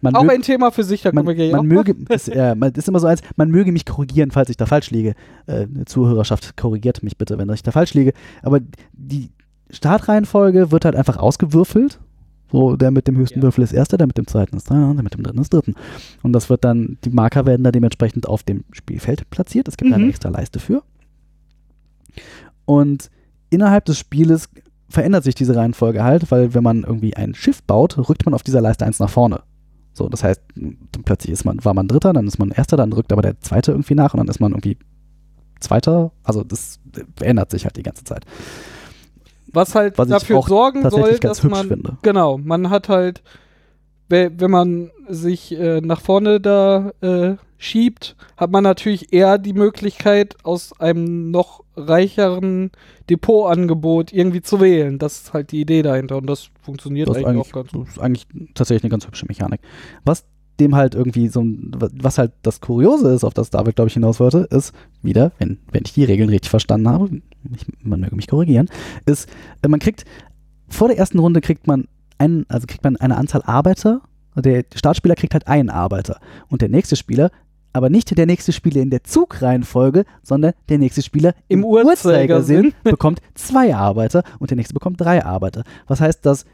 Man Auch mög- ein Thema für sich, da man, kommen wir gleich man möge, ist, äh, man, ist immer so eins, man möge mich korrigieren, falls ich da falsch liege. Äh, eine Zuhörerschaft korrigiert mich bitte, wenn ich da falsch liege. Aber die Startreihenfolge wird halt einfach ausgewürfelt. So, der mit dem höchsten Ja. Würfel ist erster, der mit dem zweiten ist dritter, der mit dem dritten ist dritten. Und das wird dann, die Marker werden da dementsprechend auf dem Spielfeld platziert. Es gibt Mhm. eine extra Leiste für. Und innerhalb des Spieles verändert sich diese Reihenfolge halt, weil wenn man irgendwie ein Schiff baut, rückt man auf dieser Leiste eins nach vorne. So, das heißt, plötzlich ist man, war man Dritter, dann ist man Erster, dann rückt aber der Zweite irgendwie nach und dann ist man irgendwie Zweiter. Also das ändert sich halt die ganze Zeit. Was halt Was dafür sorgen soll, ganz dass hübsch man finde. Genau, man hat halt, we- wenn man sich äh, nach vorne da äh, schiebt, hat man natürlich eher die Möglichkeit, aus einem noch reicheren Depotangebot irgendwie zu wählen. Das ist halt die Idee dahinter und das funktioniert Das eigentlich, eigentlich, auch ganz gut. das ist eigentlich tatsächlich eine ganz hübsche Mechanik. Was dem halt irgendwie so ein, was halt das Kuriose ist, auf das David, glaube ich, hinaus wollte, ist wieder, wenn, wenn ich die Regeln richtig verstanden habe, ich, man möge mich korrigieren, ist, äh, man kriegt, vor der ersten Runde kriegt man einen, also kriegt man eine Anzahl Arbeiter, der Startspieler kriegt halt einen Arbeiter und der nächste Spieler, aber nicht der nächste Spieler in der Zugreihenfolge, sondern der nächste Spieler Im im, Uhrzeigersinn. Uhrzeigersinn bekommt zwei Arbeiter und der nächste bekommt drei Arbeiter. Was heißt, dass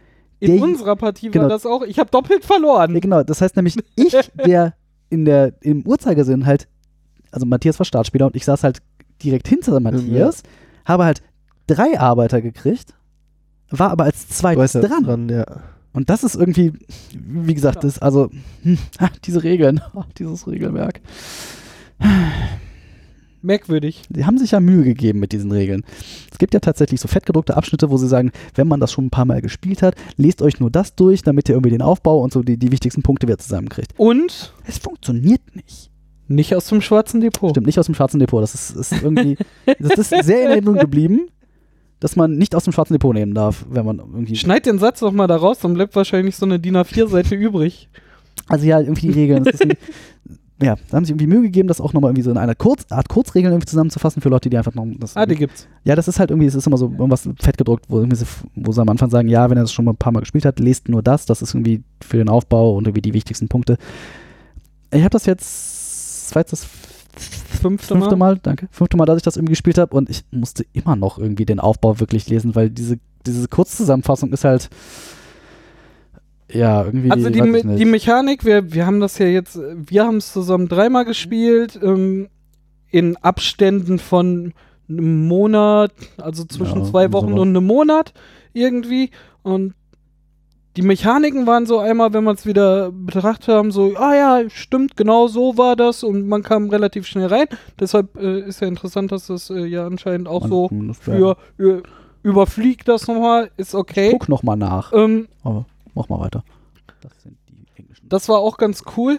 In der- unserer Partie genau. war das auch, ich habe doppelt verloren. ja, genau, das heißt nämlich, ich, der in der, im Uhrzeigersinn halt, also Matthias war Startspieler und ich saß halt direkt hinter Matthias, habe halt drei Arbeiter gekriegt, war aber als zweites dran. dran, ja. Und das ist irgendwie, wie gesagt, das, also, hm, diese Regeln, dieses Regelwerk. Merkwürdig. Die haben sich ja Mühe gegeben mit diesen Regeln. Es gibt ja tatsächlich so fettgedruckte Abschnitte, wo sie sagen, wenn man das schon ein paar Mal gespielt hat, lest euch nur das durch, damit ihr irgendwie den Aufbau und so die, die wichtigsten Punkte wieder zusammenkriegt. Und Es funktioniert nicht. nicht aus dem schwarzen Depot. Stimmt, nicht aus dem schwarzen Depot. Das ist, ist irgendwie, das ist sehr in Erinnerung geblieben, dass man nicht aus dem schwarzen Depot nehmen darf, wenn man irgendwie. Schneid den Satz doch mal da raus, dann bleibt wahrscheinlich so eine DIN A4-Seite übrig. Also ja, irgendwie die Regeln. Ein, ja, da haben sie irgendwie Mühe gegeben, das auch nochmal irgendwie so in einer Kurz, Art Kurzregeln irgendwie zusammenzufassen für Leute, die einfach noch. Das Ah, die gibt's. ja, das ist halt irgendwie, es ist immer so irgendwas fett gedruckt, wo, irgendwie so- wo sie am Anfang sagen, ja, wenn er das schon mal ein paar Mal gespielt hat, lest nur das, das ist irgendwie für den Aufbau und irgendwie die wichtigsten Punkte. Ich habe das jetzt, war jetzt das Fünfte fünfte Mal. Mal, danke, fünfte Mal, dass ich das irgendwie gespielt habe und ich musste immer noch irgendwie den Aufbau wirklich lesen, weil diese, diese Kurzzusammenfassung ist halt, ja, irgendwie. Also die, Me die Mechanik, wir, wir haben das ja jetzt, wir haben es zusammen dreimal gespielt, ähm, in Abständen von einem Monat, also zwischen Ja, zwei Wochen sowas. und einem Monat irgendwie. Und die Mechaniken waren so einmal, wenn man es wieder betrachtet haben, so, ah ja, stimmt, genau so war das und man kam relativ schnell rein. Deshalb äh, ist ja interessant, dass das äh, ja anscheinend auch Man- so für, für überfliegt das nochmal, ist okay. Guck nochmal nach. Ähm, Aber mach mal weiter. Das sind die englischen. Das war auch ganz cool.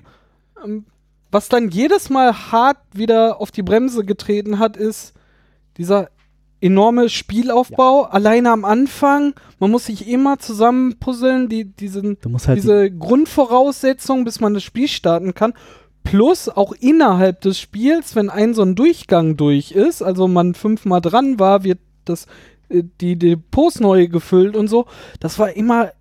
Ähm, Was dann jedes Mal hart wieder auf die Bremse getreten hat, ist dieser enorme Spielaufbau. Alleine am Anfang. Man muss sich immer zusammenpuzzeln, die, diesen, halt die, diese Grundvoraussetzungen, bis man das Spiel starten kann. Plus auch innerhalb des Spiels, wenn ein so ein Durchgang durch ist, also man fünfmal dran war, wird das, äh, die Depots neu gefüllt und so. Das war immer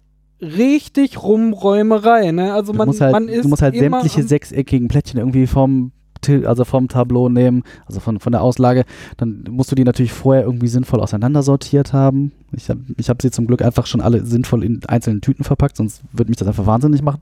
richtig Rumräumerei. Ne? Also man, halt, man ist du musst halt sämtliche sechseckigen Plättchen irgendwie vom also vom Tableau nehmen, also von, von der Auslage, dann musst du die natürlich vorher irgendwie sinnvoll auseinandersortiert haben. Ich habe ich hab sie zum Glück einfach schon alle sinnvoll in einzelnen Tüten verpackt, sonst würde mich das einfach wahnsinnig machen.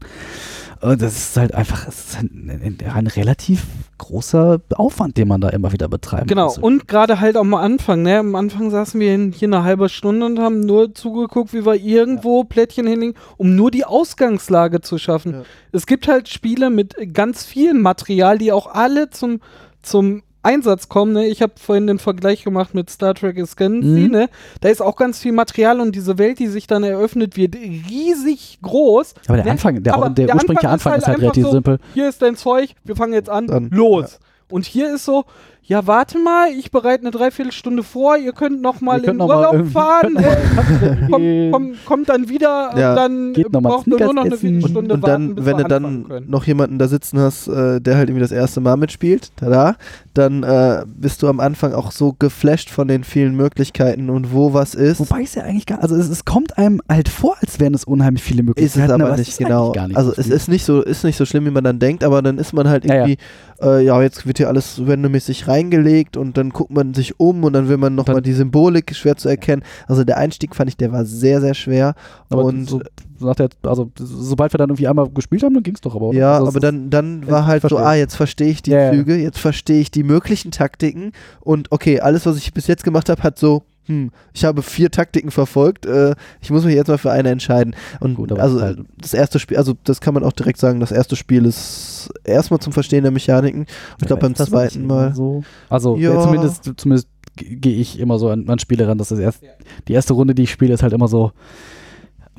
Und das ist halt einfach ist ein, ein, ein relativ großer Aufwand, den man da immer wieder betreiben Genau, muss. und gerade halt am Anfang, ne? Am Anfang saßen wir in- hier eine halbe Stunde und haben nur zugeguckt, wie wir irgendwo Plättchen hinlegen, um nur die Ausgangslage zu schaffen. Ja. Es gibt halt Spiele mit ganz viel Material, die auch alle zum, zum Einsatz kommen. Ne? Ich habe vorhin den Vergleich gemacht mit Star Trek Ascendancy, Mhm. ne? Da ist auch ganz viel Material und diese Welt, die sich dann eröffnet, wird riesig groß. Aber der ne? Anfang, der, der, der ursprüngliche Anfang Anfang ist ist halt, halt einfach relativ so- simpel. Hier ist dein Zeug, wir fangen jetzt an, Dann, los. Und hier ist so, ja, warte mal, ich bereite eine Dreiviertelstunde vor, ihr könnt noch mal Ihr könnt in noch mal Urlaub irgendwie- fahren, mal äh, kommt, dann wieder Ja. und dann mal braucht nur noch eine. Viertelstunde und warten, dann, bis wenn du dann können. noch jemanden da sitzen hast, äh, der halt irgendwie das erste Mal mitspielt, tada, dann äh, bist du am Anfang auch so geflasht von den vielen Möglichkeiten und wo was ist. Wobei es ja eigentlich gar, also es, es kommt einem halt vor, als wären es unheimlich viele ist Möglichkeiten. es aber es nicht ist genau. nicht also so es ist nicht so, ist nicht so schlimm, wie man dann denkt, aber dann ist man halt Ja, ja. irgendwie, ja, äh, ja jetzt wird hier alles so randommäßig reingelegt und dann guckt man sich um und dann will man nochmal die Symbolik schwer zu erkennen. Also der Einstieg fand ich, der war sehr, sehr schwer. aber und so, so nach der, also sobald wir dann irgendwie einmal gespielt haben, dann ging es doch aber. oder? Ja, also aber dann, dann war halt so, verstehe. ah, jetzt verstehe ich die ja. Züge, jetzt verstehe ich die möglichen Taktiken und okay, alles, was ich bis jetzt gemacht habe, hat so, hm, ich habe vier Taktiken verfolgt, äh, ich muss mich jetzt mal für eine entscheiden. Und Gut, also halt- das erste Spiel, also das kann man auch direkt sagen, das erste Spiel ist erstmal zum Verstehen der Mechaniken. Ich glaube beim zweiten Mal. So? Also Ja. ja. zumindest, zumindest gehe ich immer so an, an Spiele ran, dass das erst, die erste Runde, die ich spiele, ist halt immer so,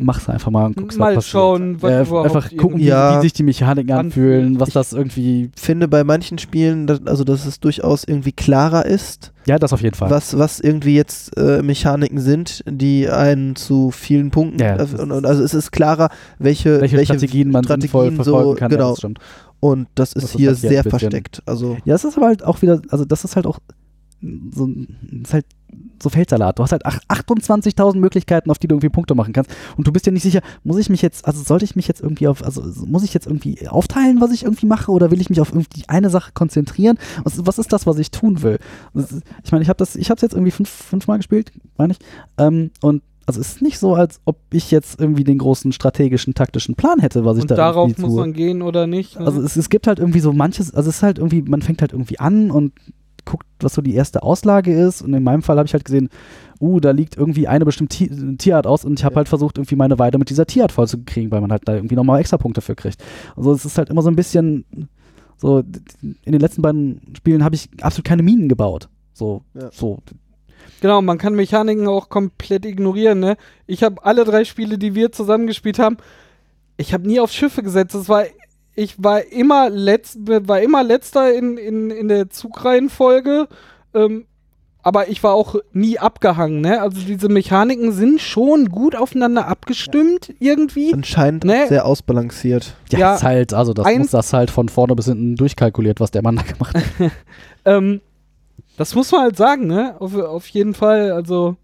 mach's einfach mal und guck's, Mal was passiert. schauen, was äh, Einfach gucken, wie, Ja. wie sich die Mechaniken anfühlen, was das irgendwie, finde bei manchen Spielen, dass, also dass es durchaus irgendwie klarer ist, ja, das auf jeden Fall. was, was irgendwie jetzt äh, Mechaniken sind, die einen zu vielen Punkten, Ja, äh, also es ist klarer, welche, welche, Strategien man sinnvoll Strategien so- verfolgen kann, ja, genau. das stimmt. Und das ist Das hier halt hier sehr versteckt. Also Ja, es ist aber halt auch wieder, also das ist halt auch so, ist halt so Feldsalat. Du hast halt ach- 28.000 Möglichkeiten, auf die du irgendwie Punkte machen kannst. Und du bist dir nicht sicher, muss ich mich jetzt, also sollte ich mich jetzt irgendwie auf, also muss ich jetzt irgendwie aufteilen, was ich irgendwie mache, oder will ich mich auf irgendwie eine Sache konzentrieren? Was, was ist das, was ich tun will? Ist- Ich meine, ich habe das, ich habe es jetzt irgendwie fünf, fünfmal gespielt, meine ich. Ähm, und also es ist nicht so, als ob ich jetzt irgendwie den großen strategischen, taktischen Plan hätte, was ich Und da darauf muss tue. man gehen oder nicht. Ne? Also es, es gibt halt irgendwie so manches, also es ist halt irgendwie, man fängt halt irgendwie an und guckt, was so die erste Auslage ist. Und in meinem Fall habe ich halt gesehen, uh, da liegt irgendwie eine bestimmte Ti- Tierart aus und ich habe Ja. halt versucht, irgendwie meine Weide mit dieser Tierart voll zu kriegen, weil man halt da irgendwie nochmal extra Punkte für kriegt. Also es ist halt immer so ein bisschen, so, in den letzten beiden Spielen habe ich absolut keine Minen gebaut. So, Ja. so. Genau, man kann Mechaniken auch komplett ignorieren. Ne? Ich habe alle drei Spiele, die wir zusammengespielt haben, ich habe nie auf Schiffe gesetzt. Das war, ich war immer, letzt, war immer letzter in, in, in der Zugreihenfolge. Ähm, aber ich war auch nie abgehangen. Ne? Also diese Mechaniken sind schon gut aufeinander abgestimmt irgendwie. anscheinend Nee. sehr ausbalanciert. Ja, Ja, ist halt, also das muss das halt von vorne bis hinten durchkalkuliert, was der Mann da gemacht hat. Ähm, das muss man halt sagen, ne? Auf, auf jeden Fall. Also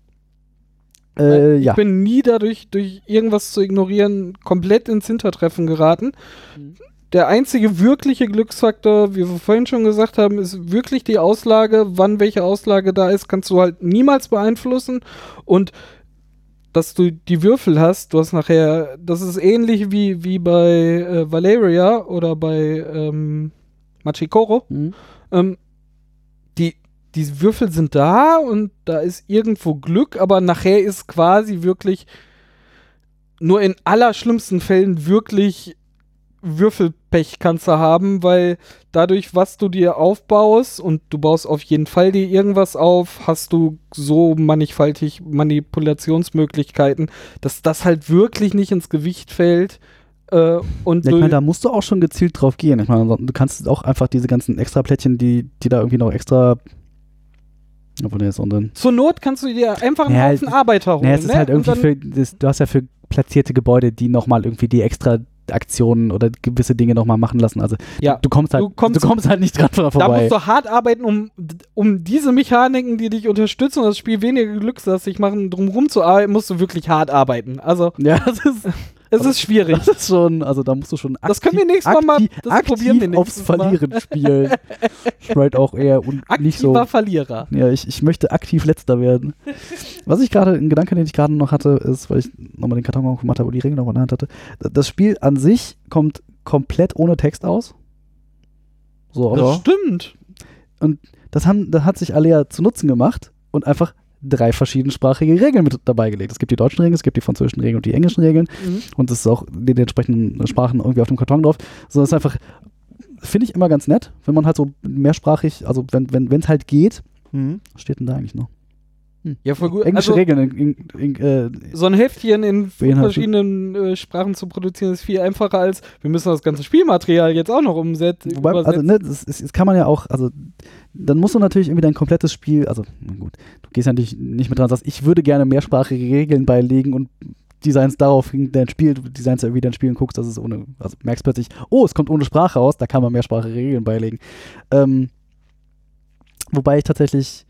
äh, ich ja. bin nie dadurch, durch irgendwas zu ignorieren, komplett ins Hintertreffen geraten. Mhm. Der einzige wirkliche Glücksfaktor, wie wir vorhin schon gesagt haben, ist wirklich die Auslage. Wann welche Auslage da ist, kannst du halt niemals beeinflussen. Und dass du die Würfel hast, du hast nachher, das ist ähnlich wie, wie bei äh, Valeria oder bei ähm, Machikoro. Hm. Ähm, die, die Würfel sind da und da ist irgendwo Glück, aber nachher ist quasi wirklich nur in allerschlimmsten Fällen wirklich Würfelpech kannst du haben, weil dadurch, was du dir aufbaust und du baust auf jeden Fall dir irgendwas auf, hast du so mannigfaltig Manipulationsmöglichkeiten, dass das halt wirklich nicht ins Gewicht fällt. Äh, und Ja, ich meine, da musst du auch schon gezielt drauf gehen. Ich meine, du kannst auch einfach diese ganzen extra Plättchen, die, die da irgendwie noch extra. Obwohl, der ist unten. zur Not kannst du dir einfach einen Ja, Haufen Arbeiter holen. Naja, es ist ne? halt irgendwie für. Das, du hast ja für platzierte Gebäude, die nochmal irgendwie die extra Aktionen oder gewisse Dinge nochmal machen lassen. Also Ja, du kommst halt, du kommst- halt nicht dran Da vorbei. musst du hart arbeiten, um, um diese Mechaniken, die dich unterstützen und das Spiel weniger glückslastig machen, drumherum zu arbeiten, musst du wirklich hart arbeiten. Also, ja, das ist, es ist schwierig. das ist schon, also da musst du schon aktiv, Das können wir nächstes Mal mal- das aktiv probieren wir aufs nächstes Mal. Verlieren spielen. ich halt auch eher und nicht so. Aktiver Verlierer. Ja, ich, ich möchte aktiv letzter werden. Was ich gerade, ein Gedanke, den ich gerade noch hatte, ist, weil ich nochmal den Karton aufgemacht habe und die Regeln nochmal in der Hand hatte, das Spiel an sich kommt komplett ohne Text aus. So, Das aber stimmt. das, haben, das hat sich Alea zu Nutzen gemacht und einfach drei verschiedensprachige Regeln mit dabei gelegt. Es gibt die deutschen Regeln, es gibt die französischen Regeln und die englischen Regeln Mhm. und es ist auch die, die entsprechenden Sprachen irgendwie auf dem Karton drauf. So ist einfach, finde ich immer ganz nett, wenn man halt so mehrsprachig, also wenn es wenn, halt geht, Mhm. was steht denn da eigentlich noch? Ja, voll gut. Englische Also, Regeln. In, in, in, äh, so ein Heftchen in verschiedenen äh, Sprachen zu produzieren ist viel einfacher als wir müssen das ganze Spielmaterial jetzt auch noch umsetzen. wobei, also, ne, das, ist, das kann man ja auch, also, dann musst du natürlich irgendwie dein komplettes Spiel, also, na gut, du gehst ja nicht, nicht mit dran und sagst, ich würde gerne mehrsprachige Regeln beilegen und Designs daraufhin dein Spiel, du designst ja irgendwie dein Spiel und guckst, dass es ohne, also merkst plötzlich, oh, es kommt ohne Sprache aus, da kann man mehrsprachige Regeln beilegen. Ähm, wobei ich tatsächlich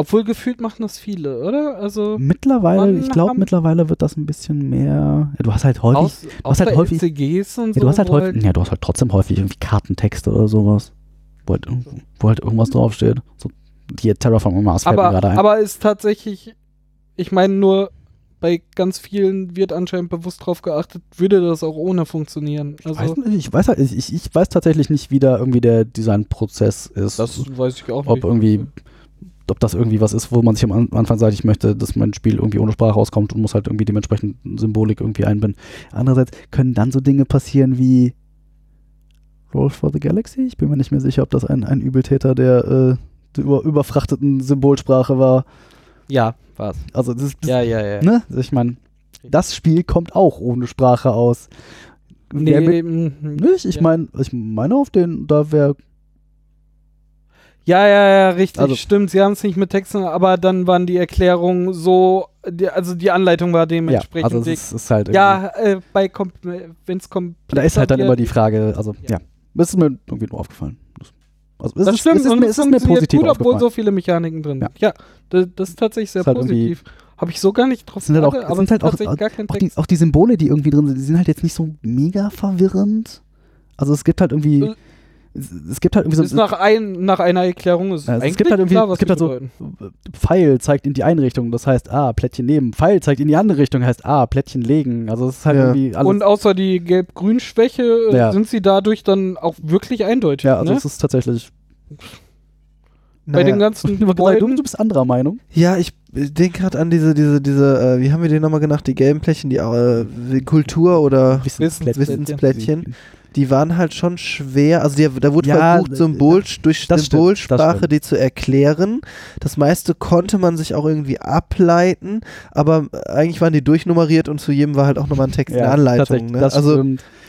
Obwohl gefühlt machen das viele, oder? Also mittlerweile, ich glaube, mittlerweile wird das ein bisschen mehr, ja, du hast halt häufig, aus, aus halt bei häufig- LCGs und ja, so. du hast halt häufig, ja, du hast halt trotzdem häufig irgendwie Kartentexte oder sowas, wo halt, wo halt irgendwas draufsteht. So, hier Terraform Mars fällt mir aber, gerade ein. aber ist tatsächlich, ich meine nur, bei ganz vielen wird anscheinend bewusst drauf geachtet, würde das auch ohne funktionieren. Ich Also, weiß, nicht, ich, weiß halt, ich, ich weiß tatsächlich nicht, wie da irgendwie der Designprozess ist. das weiß ich auch ob nicht. irgendwie, ob das irgendwie was ist, wo man sich am An- Anfang sagt, ich möchte, dass mein Spiel irgendwie ohne Sprache rauskommt und muss halt irgendwie dementsprechend Symbolik irgendwie einbinden. Andererseits können dann so Dinge passieren wie Roll for the Galaxy. Ich bin mir nicht mehr sicher, ob das ein, ein Übeltäter der, äh, der über, überfrachteten Symbolsprache war. Ja, war's. Also das, das Ja, ja, ja. ne? Ich meine, das Spiel kommt auch ohne Sprache aus. Nee, mit, mm, nicht? Ich ja. meine, ich meine auf den, da wäre Ja, ja, ja, richtig, Also- stimmt. Sie haben es nicht mit Texten, aber dann waren die Erklärungen so, die, also die Anleitung war ja, dementsprechend. also es ist, ist halt ja, äh, bei wenn es kommt. Da ist halt dann immer die Frage, also Ja. ja, das ist mir irgendwie nur aufgefallen. Also es Das ist, stimmt, es ist, und mir, es es ist mir positiv gut, obwohl so viele Mechaniken drin sind. Ja, das, das ist tatsächlich sehr Ist halt positiv. Habe ich so gar nicht drauf sind halt auch- aber sind halt auch- gar kein auch, die, auch die Symbole, die irgendwie drin sind, die sind halt jetzt nicht so mega verwirrend. Also es gibt halt irgendwie, Äh, es, gibt halt irgendwie ist so, nach, ein, nach einer Erklärung ist Ja, es eigentlich gibt halt irgendwie- klar, was es gibt halt so-. Pfeil zeigt in die eine Richtung, das heißt, ah, Plättchen nehmen. Pfeil zeigt in die andere Richtung, heißt, ah, Plättchen legen. Also es ist halt Ja. irgendwie alles. Und außer die Gelb-Grün-Schwäche äh, Ja. sind sie dadurch dann auch wirklich eindeutig. ja, also ne? es ist tatsächlich. Bei den Naja. ganzen Gebäuden. du bist anderer Meinung. Ja, ich denke gerade an diese, diese, diese, äh, wie haben wir den nochmal genannt, die gelben Plättchen, die äh, die Kultur oder Wissensplättchen. Wissensplättchen, die waren halt schon schwer, also die, da wurde Ja, versucht, Symbol, durch Symbolsprache stimmt. die zu erklären. Das meiste konnte man sich auch irgendwie ableiten, aber eigentlich waren die durchnummeriert und zu jedem war halt auch nochmal ein Text, eine Anleitung. Ne? das Also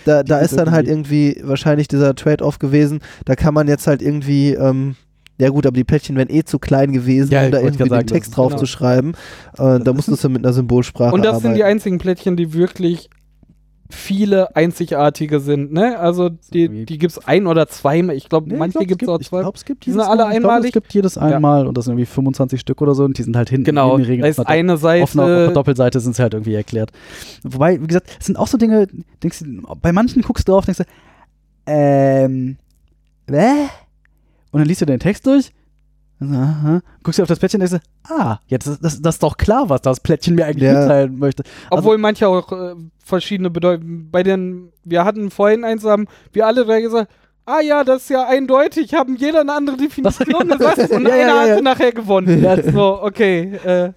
da, da ist dann halt irgendwie wahrscheinlich dieser Trade-off gewesen. Da kann man jetzt halt irgendwie, ähm, ja gut, aber die Plättchen wären eh zu klein gewesen, Ja, um da irgendwie den Text drauf genau. zu schreiben. Äh, da musstest du mit einer Symbolsprache Und das arbeiten. sind die einzigen Plättchen, die wirklich viele einzigartige sind, ne? Also die, die gibt es ein oder zweimal. Ich glaube, Nee, manche ich glaub, gibt es auch Ich zwei. glaube, es gibt Die sind jedes alle Mal- ich glaub, einmalig? Es gibt jedes einmal und das sind irgendwie 25 Stück oder so und die sind halt hinten Genau, in den da Regeln. ist eine Seite. auf, einer, Doppelseite sind sie halt irgendwie erklärt. Wobei, wie gesagt, es sind auch so Dinge, denkst du, bei manchen guckst du drauf, denkst du, ähm, hä? Und dann liest du den Text durch, aha, guckst du auf das Plättchen und denkst ah, jetzt ist das, das ist doch klar, was das Plättchen mir eigentlich Ja. mitteilen möchte. Obwohl manche auch äh, verschiedene bedeuten. Bei den, wir hatten vorhin eins, haben wir alle drei gesagt, ah ja, das ist ja eindeutig, haben jeder eine andere Definition gesagt und Ja, ja, einer ja, hatte ja. nachher gewonnen. Ja. So, okay. Äh,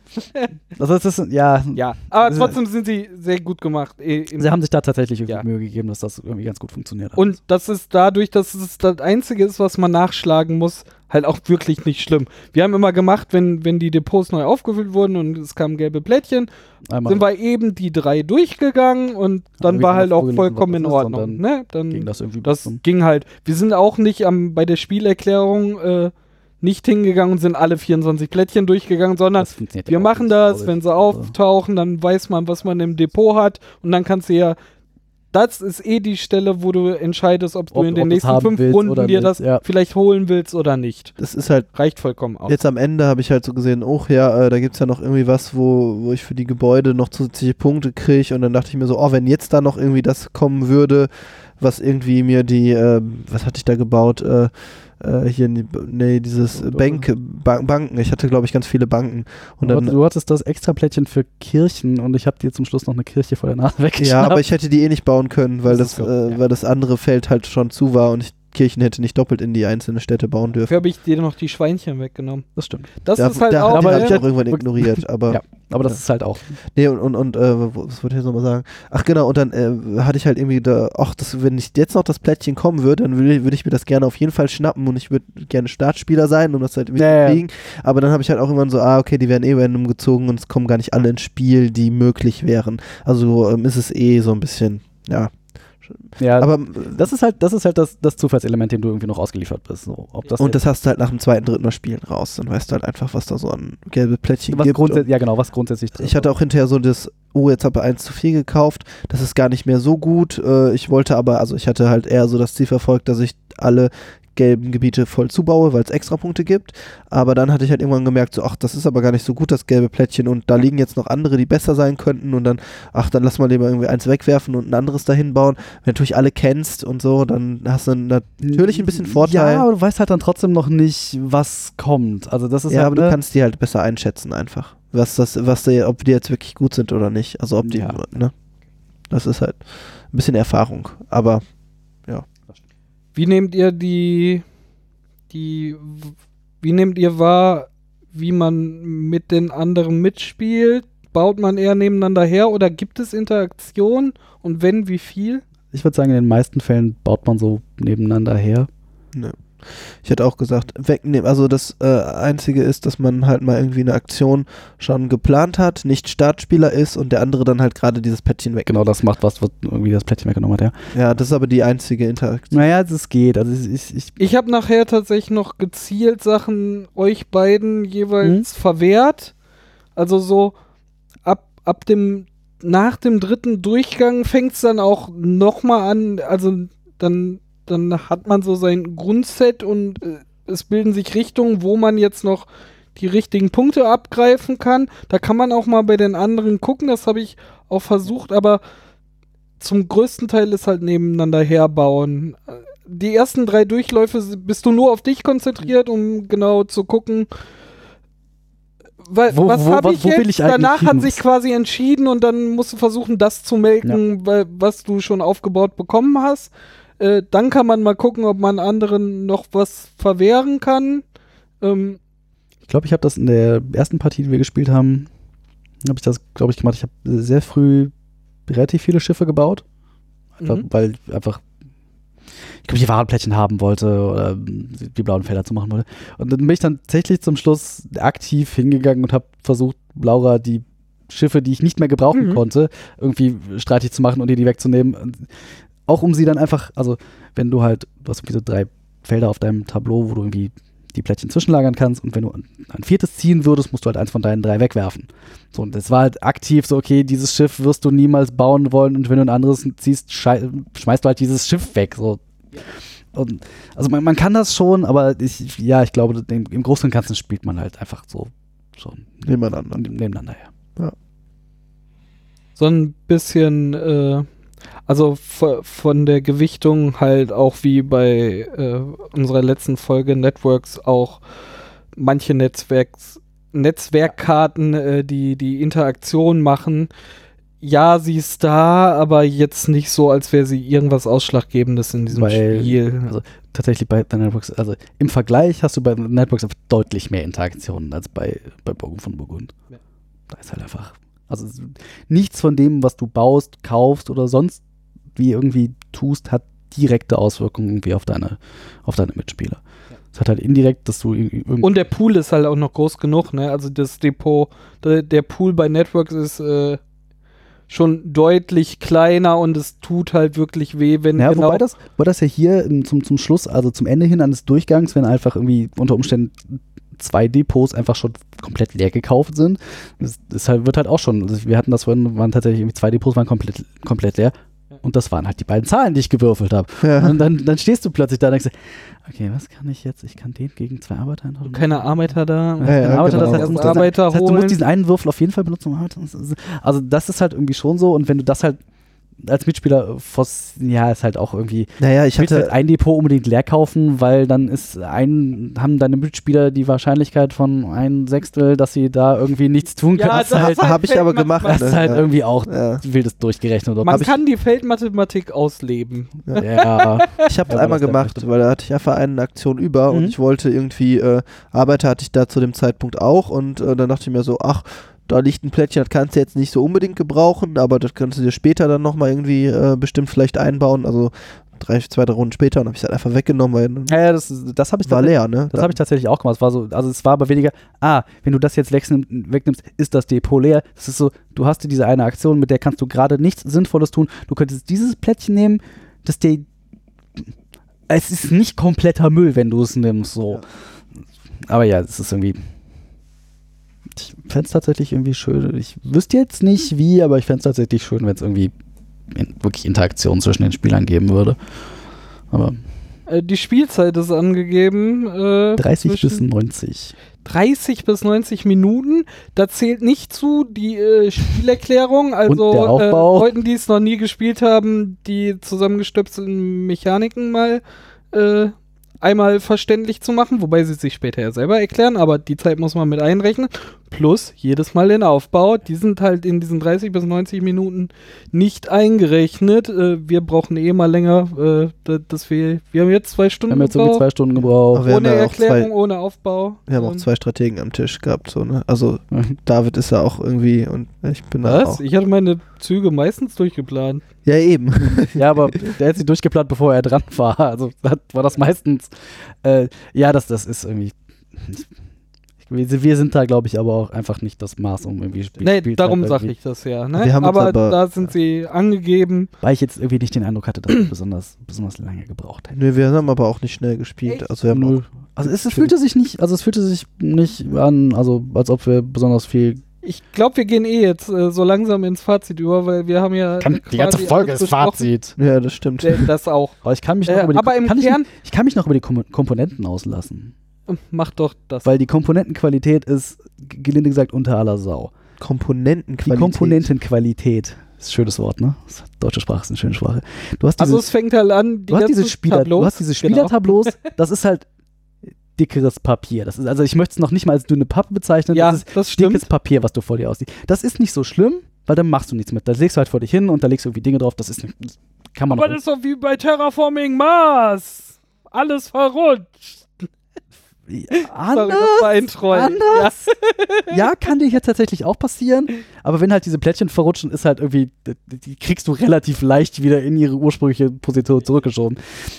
Das das ist, ja, ja, aber Das trotzdem sind sie sehr gut gemacht. eh, sie haben sich da tatsächlich Ja. Mühe gegeben, dass das irgendwie ganz gut funktioniert hat. Und das ist dadurch, dass es das Einzige ist, was man nachschlagen muss, halt auch wirklich nicht schlimm. Wir haben immer gemacht, wenn, wenn die Depots neu aufgefüllt wurden und es kamen gelbe Plättchen, Einmal sind wir eben die drei durchgegangen und dann war halt auch vollkommen in Ordnung. dann ne? Dann ging das irgendwie das ging halt. Wir sind auch nicht am, bei der Spielerklärung äh, nicht hingegangen und sind alle 24 Plättchen durchgegangen, sondern wir machen das, wenn sie Also- auftauchen, dann weiß man, was man im Depot hat und dann kannst du ja das ist eh die Stelle, wo du entscheidest, ob du Ob- in den nächsten fünf Runden dir nicht, das ja. vielleicht holen willst oder nicht. das ist halt Reicht vollkommen aus. Jetzt am Ende habe ich halt so gesehen, oh ja, äh, da gibt es ja noch irgendwie was, wo, wo ich für die Gebäude noch zusätzliche Punkte kriege. Und dann dachte ich mir so, oh, wenn jetzt da noch irgendwie das kommen würde, was irgendwie mir die, äh, was hatte ich da gebaut? Äh, äh, hier, nee, nee, dieses Bank, ba Banken. Ich hatte, glaube ich, ganz viele Banken. Und du, dann, hattest- du hattest das extra Plättchen für Kirchen und ich habe dir zum Schluss noch eine Kirche vor der Nase weggeschnappt. ja, aber ich hätte die eh nicht bauen können, weil Das das, äh, ja. weil das andere Feld halt schon zu war und ich Kirchen hätte nicht doppelt in die einzelnen Städte bauen dürfen. Dafür habe ich dir noch die Schweinchen weggenommen. Das stimmt. Das da, ist halt da, auch. aber ich auch irgendwann ignoriert, aber Ja, aber das ist halt auch. Nee, und, und, und äh, was wollte ich jetzt nochmal sagen? Ach genau, und dann äh, hatte ich halt irgendwie da, ach, das, wenn ich jetzt noch das Plättchen kommen würde, dann würde würd ich mir das gerne auf jeden Fall schnappen und ich würde gerne Startspieler sein, um das halt irgendwie Ja, ja. zu kriegen. Aber dann habe ich halt auch irgendwann so, ah, okay, die werden eh random gezogen und es kommen gar nicht alle ins Spiel, die möglich wären. Also ähm, ist es eh so ein bisschen, ja. Ja, Aber das ist halt, das ist halt das, das Zufallselement, dem du irgendwie noch ausgeliefert bist. So, ob das und das hast du halt nach dem zweiten, dritten Mal Spielen raus. Dann weißt du halt einfach, was da so an gelbe Plättchen was gibt. grundsätzlich, ja genau, was grundsätzlich drin Ich hatte auch hinterher so das, oh, jetzt habe ich eins zu viel gekauft, das ist gar nicht mehr so gut. Äh, ich wollte aber, also ich hatte halt eher so das Ziel verfolgt, dass ich alle gelben Gebiete voll zubaue, weil es extra Punkte gibt. Aber dann hatte ich halt irgendwann gemerkt, so, ach, das ist aber gar nicht so gut, das gelbe Plättchen. Und da liegen jetzt noch andere, die besser sein könnten. Und dann, ach, dann lass mal lieber irgendwie eins wegwerfen und ein anderes dahin bauen. Wenn du natürlich alle kennst und so, dann hast du natürlich ein bisschen Vorteil. Ja, aber du weißt halt dann trotzdem noch nicht, was kommt. Also das ist ja, halt, aber du ne? kannst die halt besser einschätzen einfach. Was das, was die, ob die jetzt wirklich gut sind oder nicht. Also ob die, Ja. ne? Das ist halt ein bisschen Erfahrung. Aber Wie nehmt ihr die, die, wie nehmt ihr wahr, wie man mit den anderen mitspielt? Baut man eher nebeneinander her oder gibt es Interaktion? Und wenn, wie viel? ich würde sagen, in den meisten Fällen baut man so nebeneinander her. ne. Ich hätte auch gesagt, wegnehmen. Also das äh, Einzige ist, dass man halt mal irgendwie eine Aktion schon geplant hat, nicht Startspieler ist und der andere dann halt gerade dieses Päckchen weg. Genau das macht, was was irgendwie das Plättchen weggenommen hat, ja. Ja, das ist aber die einzige Interaktion. Naja, es geht. Also ich, ich, ich Ich habe nachher tatsächlich noch gezielt Sachen euch beiden jeweils Mhm. verwehrt. Also so ab, ab dem, nach dem dritten Durchgang fängt es dann auch nochmal an, also dann, dann hat man so sein Grundset und äh, es bilden sich Richtungen, wo man jetzt noch die richtigen Punkte abgreifen kann. Da kann man auch mal bei den anderen gucken, das habe ich auch versucht, aber zum größten Teil ist halt nebeneinander herbauen. Die ersten drei Durchläufe bist du nur auf dich konzentriert, um genau zu gucken, wa Wo- was habe ich wo jetzt? ich Danach hat sich quasi entschieden und dann musst du versuchen, das zu melken, weil, was du schon aufgebaut bekommen hast. Äh, dann kann man mal gucken, ob man anderen noch was verwehren kann. Ähm, Ich glaube, ich habe das in der ersten Partie, die wir gespielt haben, habe ich das, glaube ich, gemacht. Ich habe sehr früh relativ viele Schiffe gebaut, einfach, Mhm. weil einfach ich glaube, die Warenplättchen haben wollte oder die blauen Felder zu machen wollte. Und dann bin ich dann tatsächlich zum Schluss aktiv hingegangen und habe versucht, Laura die Schiffe, die ich nicht mehr gebrauchen Mhm. konnte, irgendwie streitig zu machen und ihr die wegzunehmen. Und auch um sie dann einfach, also wenn du halt, du hast irgendwie so drei Felder auf deinem Tableau, wo du irgendwie die Plättchen zwischenlagern kannst und wenn du ein viertes ziehen würdest, musst du halt eins von deinen drei wegwerfen. So, und das war halt aktiv so, okay, dieses Schiff wirst du niemals bauen wollen und wenn du ein anderes ziehst, schmeißt du halt dieses Schiff weg. So. Und, also man, man kann das schon, aber ich, ja, ich glaube, im, im Großen und Ganzen spielt man halt einfach so schon Nebeneinander. nebeneinander her. so ein bisschen, äh, also von der Gewichtung halt auch wie bei äh, unserer letzten Folge Networks auch manche Netzwerks, Netzwerkkarten, äh, die die Interaktion machen. Ja, sie ist da, aber jetzt nicht so, als wäre sie irgendwas Ausschlaggebendes in diesem Weil- Spiel. also tatsächlich bei The Networks, also im Vergleich hast du bei The Networks deutlich mehr Interaktionen als bei, bei Burgen von Burgund. Ja. Da ist halt einfach, also nichts von dem, was du baust, kaufst oder sonst wie irgendwie tust, hat direkte Auswirkungen irgendwie auf deine, auf deine Mitspieler. Es hat halt indirekt, dass du irgendwie irgendwie Und der Pool ist halt auch noch groß genug, ne? Also das Depot, der, der Pool bei Networks ist äh, schon deutlich kleiner und es tut halt wirklich weh, wenn Ja, genau wobei, das, wobei das ja hier im, zum, zum Schluss, also zum Ende hin eines Durchgangs, wenn einfach irgendwie unter Umständen zwei Depots einfach schon komplett leer gekauft sind, das, das halt, wird halt auch schon, also wir hatten das vorhin, waren tatsächlich irgendwie zwei Depots waren komplett, komplett leer und das waren halt die beiden Zahlen, die ich gewürfelt habe. Ja. Und dann, dann stehst du plötzlich da und denkst, okay, was kann ich jetzt? Ich kann den gegen zwei Arbeiter eintragen. keine Arbeiter da. Ja, Ja, Arbeiter, genau. das heißt, du musst, Arbeiter das heißt, du musst diesen einen Würfel auf jeden Fall benutzen. um Also das ist halt irgendwie schon so und wenn du das halt als Mitspieler, ja, ist halt auch irgendwie. Naja, ich willst halt hatte. ein Depot unbedingt leer kaufen, weil dann ist ein, haben deine Mitspieler die Wahrscheinlichkeit von ein Sechstel, dass sie da irgendwie nichts tun Ja, können. das Das, ist halt, halt hab ich aber gemacht, das ist halt Ja. irgendwie auch Ja. wildes durchgerechnet. Oder Man kann die Feldmathematik ausleben. ja, Ich habe es Ja, einmal gemacht, weil da hatte ich einfach eine Aktion über und Mhm. ich wollte irgendwie, äh, Arbeiter hatte ich da zu dem Zeitpunkt auch und äh, dann dachte ich mir so, ach, da liegt ein Plättchen, das kannst du jetzt nicht so unbedingt gebrauchen, aber das kannst du dir später dann nochmal irgendwie äh, bestimmt vielleicht einbauen, also drei, zwei, drei Runden später und habe ich es halt einfach weggenommen, ja, ja, das, das habe ich war leer, ne? Das habe ich tatsächlich auch gemacht. Es war so, also es war aber weniger, ah, wenn du das jetzt wegnimm- wegnimmst, ist das Depot leer. Es ist so, du hast dir diese eine Aktion, mit der kannst du gerade nichts Sinnvolles tun. Du könntest dieses Plättchen nehmen, das dir. Es ist nicht kompletter Müll, wenn du es nimmst, so. Ja. Aber ja, es ist irgendwie. Ich fände es tatsächlich irgendwie schön. Ich wüsste jetzt nicht wie, aber ich fände es tatsächlich schön, wenn es irgendwie in, wirklich Interaktion zwischen den Spielern geben würde. Aber Äh, die Spielzeit ist angegeben. Äh, 30 bis zwischen 90. 30 bis 90 Minuten. Da zählt nicht zu die äh, Spielerklärung. Also. Äh, Leuten, die es noch nie gespielt haben, die zusammengestöpselten Mechaniken mal äh, einmal verständlich zu machen, wobei sie sich später ja selber erklären, aber die Zeit muss man mit einrechnen. Plus jedes Mal den Aufbau. Die sind halt in diesen 30 bis 90 Minuten nicht eingerechnet. Äh, wir brauchen eh mal länger. Äh, da- dass wir, wir haben jetzt zwei Wir Stunden haben jetzt irgendwie gebraucht. zwei Stunden gebraucht. Wir ohne ja auch Erklärung, zwei- ohne Aufbau. Wir haben auch zwei Strategen am Tisch gehabt, so, ne? Also David ist ja auch irgendwie und ich bin da Was? auch. Ich hatte meine Züge meistens durchgeplant. Ja, eben. Ja, aber der hat sie durchgeplant, bevor er dran war. Also hat, war das meistens. Äh, ja, das, das ist irgendwie. Wir, wir sind da, glaube ich, aber auch einfach nicht das Maß, um irgendwie Spiel, Nee, Spielzeit darum sage ich das ja. Ne? Wir aber, aber- da sind sie angegeben. Weil ich jetzt irgendwie nicht den Eindruck hatte, dass ich besonders, besonders lange gebraucht hätte. Nö, wir haben aber auch nicht schnell gespielt. Echt? Also wir haben Also es, es fühlte sich nicht, also es fühlte sich nicht an, also als ob wir besonders viel. Ich glaube, wir gehen eh jetzt äh, so langsam ins Fazit über, weil wir haben ja. Kann, die ganze Folge ist. Fazit. ja, das stimmt. Äh, Das auch. Aber ich kann mich noch Äh, über die, aber im kann ich, Kern, ich kann mich noch über die Kom Komponenten auslassen. Mach doch das. Weil die Komponentenqualität ist, gelinde gesagt, unter aller Sau. Die Komponentenqualität. Komponentenqualität. Ist ein schönes Wort, ne? Deutsche Sprache ist eine schöne Sprache. Du hast also dieses, es fängt halt an, die du hast diese Spieler, Tableaus, du hast diese genau. Spielertableaus, das ist halt dickeres Papier. Das ist, also ich möchte es noch nicht mal als dünne Pappe bezeichnen, Ja, das ist das stimmt. dickes Papier, was du vor dir aussiehst. Das ist nicht so schlimm, weil dann machst du nichts mit. Da legst du halt vor dich hin und da legst du irgendwie Dinge drauf, das ist nicht, das kann man Aber das ist doch wie bei Terraforming Mars. Alles verrutscht. Sorry, das anders, Troll. anders. ja, kann dir hier tatsächlich auch passieren. Aber wenn halt diese Plättchen verrutschen, ist halt irgendwie, die, kriegst du relativ leicht wieder in ihre ursprüngliche Position zurückgeschoben.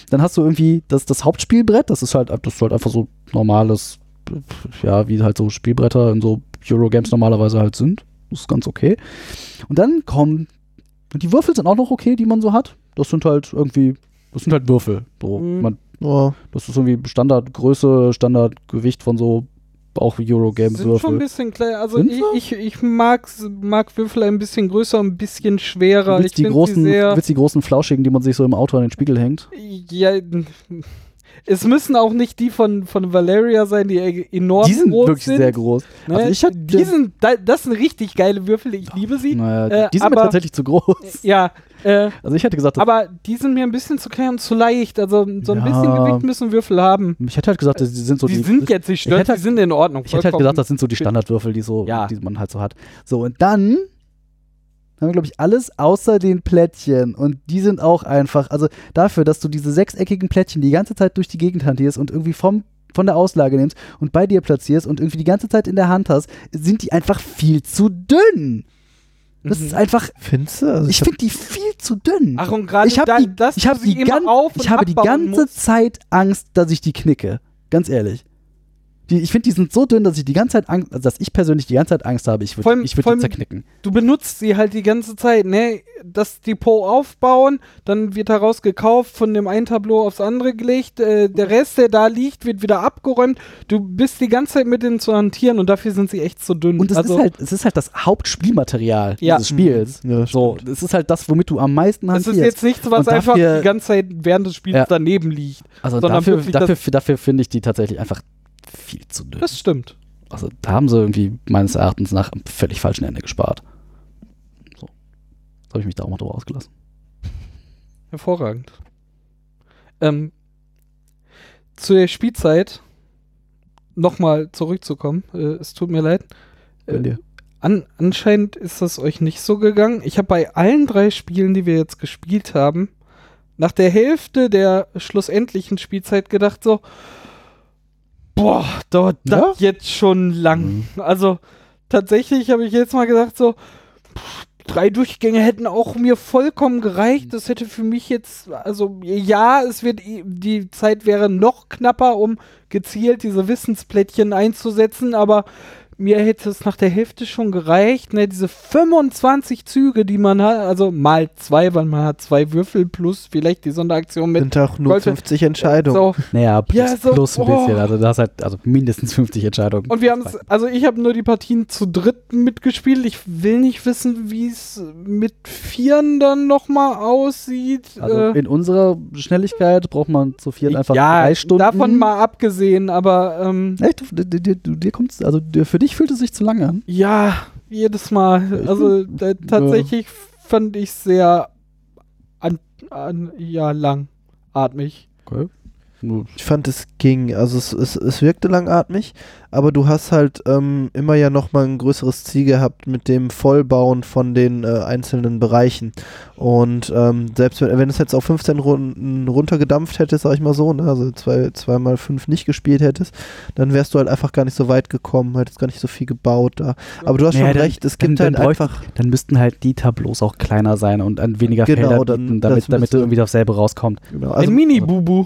Dann hast du irgendwie das, das Hauptspielbrett, das ist halt, das ist halt einfach so normales, ja, wie halt so Spielbretter in so Eurogames normalerweise halt sind. Das ist ganz okay. Und dann kommen, und die Würfel sind auch noch okay, die man so hat. Das sind halt irgendwie, das sind halt Würfel. So, Mhm. man, Oh, das ist irgendwie Standardgröße, Standardgewicht von so auch Sind schon ein bisschen klein. Also Sind ich, ich, ich mag, mag Würfel ein bisschen größer, ein bisschen schwerer. Willst ich die, großen, sie sehr, willst die großen Flauschigen, die man sich so im Auto an den Spiegel hängt? ja, es müssen auch nicht die von, von Valeria sein, die e- enorm die sind groß wirklich sind. sehr groß. Ne? Also ich hatte- die sind, da- das sind richtig geile Würfel, ich liebe sie. Naja, Äh, die sind mir aber- tatsächlich zu groß. Ja, äh, Also ich hätte gesagt, aber die sind mir ein bisschen zu klein und zu leicht. Also so ein Ja. bisschen Gewicht müssen Würfel haben. ich hätte halt gesagt, die sind so die die. sind jetzt nicht stört, halt- die sind in Ordnung. ich hätte halt gesagt, das sind so die Standardwürfel, die so, Ja. die man halt so hat. So und dann haben wir glaube ich alles außer den Plättchen und die sind auch einfach, also dafür, dass du diese sechseckigen Plättchen die ganze Zeit durch die Gegend hantierst und irgendwie vom von der Auslage nimmst und bei dir platzierst und irgendwie die ganze Zeit in der Hand hast, sind die einfach viel zu dünn. Das Mhm. ist einfach, findest du? Also ich finde die viel zu dünn. Ach, und gerade ich habe da- die, dass ich hab die, gan- ich habe die ganze musst. Zeit Angst, dass ich die knicke. Ganz ehrlich. Die, ich finde, die sind so dünn, dass ich die ganze Zeit Angst, also dass ich persönlich die ganze Zeit Angst habe, ich würde ich würd die zerknicken. du benutzt sie halt die ganze Zeit, ne? Das Depot aufbauen, dann wird daraus gekauft, von dem einen Tableau aufs andere gelegt, äh, der Rest, der da liegt, wird wieder abgeräumt. Du bist die ganze Zeit mit denen zu hantieren und dafür sind sie echt zu dünn. Und es also, ist halt, es ist halt das Hauptspielmaterial Ja. dieses Spiels. Ja, das So, es ist halt das, womit du am meisten es hantierst. ist jetzt nichts, was Und einfach dafür- die ganze Zeit während des Spiels Ja. daneben liegt. also dafür, wirklich dafür, dafür finde ich die tatsächlich einfach viel zu dünn. Das stimmt. Also da haben sie irgendwie meines Erachtens nach am völlig falschen Ende gespart. So. Jetzt habe ich mich da auch mal drüber ausgelassen. Hervorragend. Ähm, zu der Spielzeit nochmal zurückzukommen. Äh, es tut mir leid. Dir. An, anscheinend ist das euch nicht so gegangen. Ich habe bei allen drei Spielen, die wir jetzt gespielt haben, nach der Hälfte der schlussendlichen Spielzeit gedacht so, boah, dauert Ja? das jetzt schon lang. Mhm. Also tatsächlich habe ich jetzt mal gedacht so, pff, drei Durchgänge hätten auch mir vollkommen gereicht. Das hätte für mich jetzt, also ja, es wird, i- die Zeit wäre noch knapper, um gezielt diese Wissensplättchen einzusetzen, aber mir hätte es nach der Hälfte schon gereicht, ne, diese 25 Züge, die man hat, also mal zwei, weil man hat zwei Würfel plus vielleicht die Sonderaktion mit Sind auch nur Leute, 50 Entscheidungen. so, Naja, plus, Ja, so, plus ein oh. bisschen. Also da hast halt also mindestens 50 Entscheidungen. Und wir haben es, also ich habe nur die Partien zu dritt mitgespielt. Ich will nicht wissen, wie es mit Vieren dann nochmal aussieht. Also Äh, in unserer Schnelligkeit braucht man zu viert einfach ja, drei Stunden. davon mal abgesehen, aber ähm, Echt? Du, dir, dir, dir kommt's, also für dich fühlt es sich zu lang an. ja, jedes Mal. Also äh, tatsächlich fand ich sehr an, an, ja, langatmig. Okay. Ich fand, es ging. Also es, es, es wirkte langatmig, aber du hast halt ähm, immer ja nochmal ein größeres Ziel gehabt mit dem Vollbauen von den äh, einzelnen Bereichen. Und ähm, selbst wenn, wenn es jetzt auf 15 Runden runtergedampft hättest, sag ich mal so, ne, also zwei, zweimal fünf nicht gespielt hättest, dann wärst du halt einfach gar nicht so weit gekommen, hättest gar nicht so viel gebaut da. Aber du hast Ja, schon dann- recht, es gibt dann halt einfach. Dann müssten halt die Tableaus auch kleiner sein und an weniger Genau, Felder bieten, damit, damit müsste- irgendwie dasselbe rauskommt. Genau, Ein Mini-Bubu.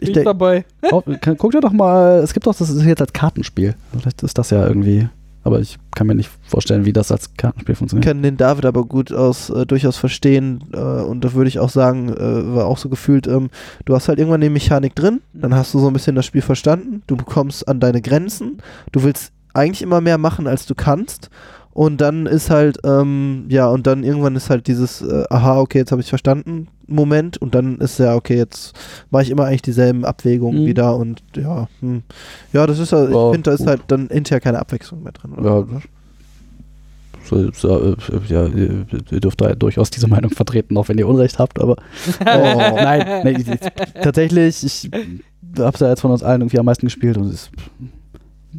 Ich Ich dabei. Guck dir doch mal, es gibt doch, das ist jetzt als Kartenspiel. Vielleicht ist das ja irgendwie, aber ich kann mir nicht vorstellen, wie das als Kartenspiel funktioniert. kann den David aber gut aus, äh, durchaus verstehen äh, und da würde ich auch sagen, äh, war auch so gefühlt, ähm, du hast halt irgendwann die Mechanik drin, dann hast du so ein bisschen das Spiel verstanden, du bekommst an deine Grenzen, du willst eigentlich immer mehr machen, als du kannst und dann ist halt, ähm, ja, und dann irgendwann ist halt dieses, äh, aha, okay, jetzt habe ich verstanden, Moment und dann ist ja, okay, jetzt mache ich immer eigentlich dieselben Abwägungen Mhm. wieder und ja, hm. ja, das ist halt, ich Ja, finde, da ist halt dann hinterher keine Abwechslung mehr drin. Ja, Oder? So, so, äh, ja, ihr dürft da durchaus diese Meinung vertreten, auch wenn ihr Unrecht habt, aber Oh. nein, nein ich, ich, tatsächlich, ich habe ja jetzt von uns allen irgendwie am meisten gespielt und es,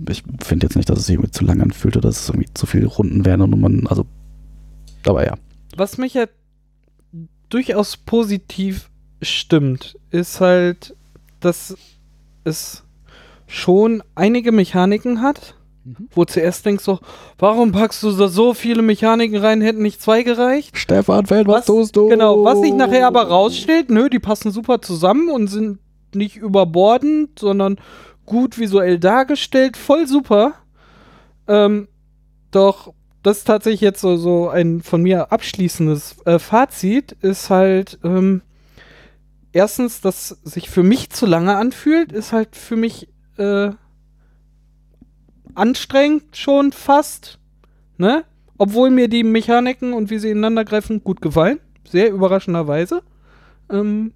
ich finde jetzt nicht, dass es sich irgendwie zu lang anfühlt oder dass es irgendwie zu viele Runden wären und man, also, aber ja. Was mich ja durchaus positiv stimmt, ist halt, dass es schon einige Mechaniken hat, wo zuerst denkst du, warum packst du da so viele Mechaniken rein, hätten nicht zwei gereicht? Stefan Feld, Was- tust du? Genau, was sich nachher aber rausstellt, nö, die passen super zusammen und sind nicht überbordend, sondern gut visuell dargestellt, voll super. Ähm, doch das ist tatsächlich jetzt so, so ein von mir abschließendes äh, Fazit, ist halt ähm, erstens, dass sich für mich zu lange anfühlt, ist halt für mich äh, anstrengend schon fast, ne? Obwohl mir die Mechaniken und wie sie ineinander greifen gut gefallen, sehr überraschenderweise. Ähm,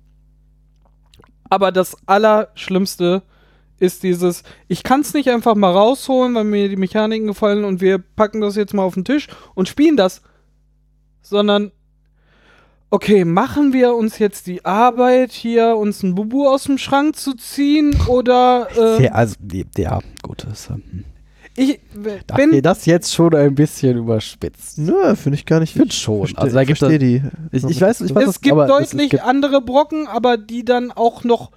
aber das Allerschlimmste ist dieses, ich kann es nicht einfach mal rausholen, weil mir die Mechaniken gefallen und wir packen das jetzt mal auf den Tisch und spielen das. Sondern, okay, machen wir uns jetzt die Arbeit, hier uns ein Bubu aus dem Schrank zu ziehen oder äh, Ja, also, ja, gut. Das, ähm, ich bin ihr das jetzt schon ein bisschen überspitzt. Nö, finde ich gar nicht. Ich finde schon. Versteh- Also da gibt es, die. ich, ich weiß, ich weiß es das, gibt aber es- es deutlich gibt- andere Brocken, aber die dann auch noch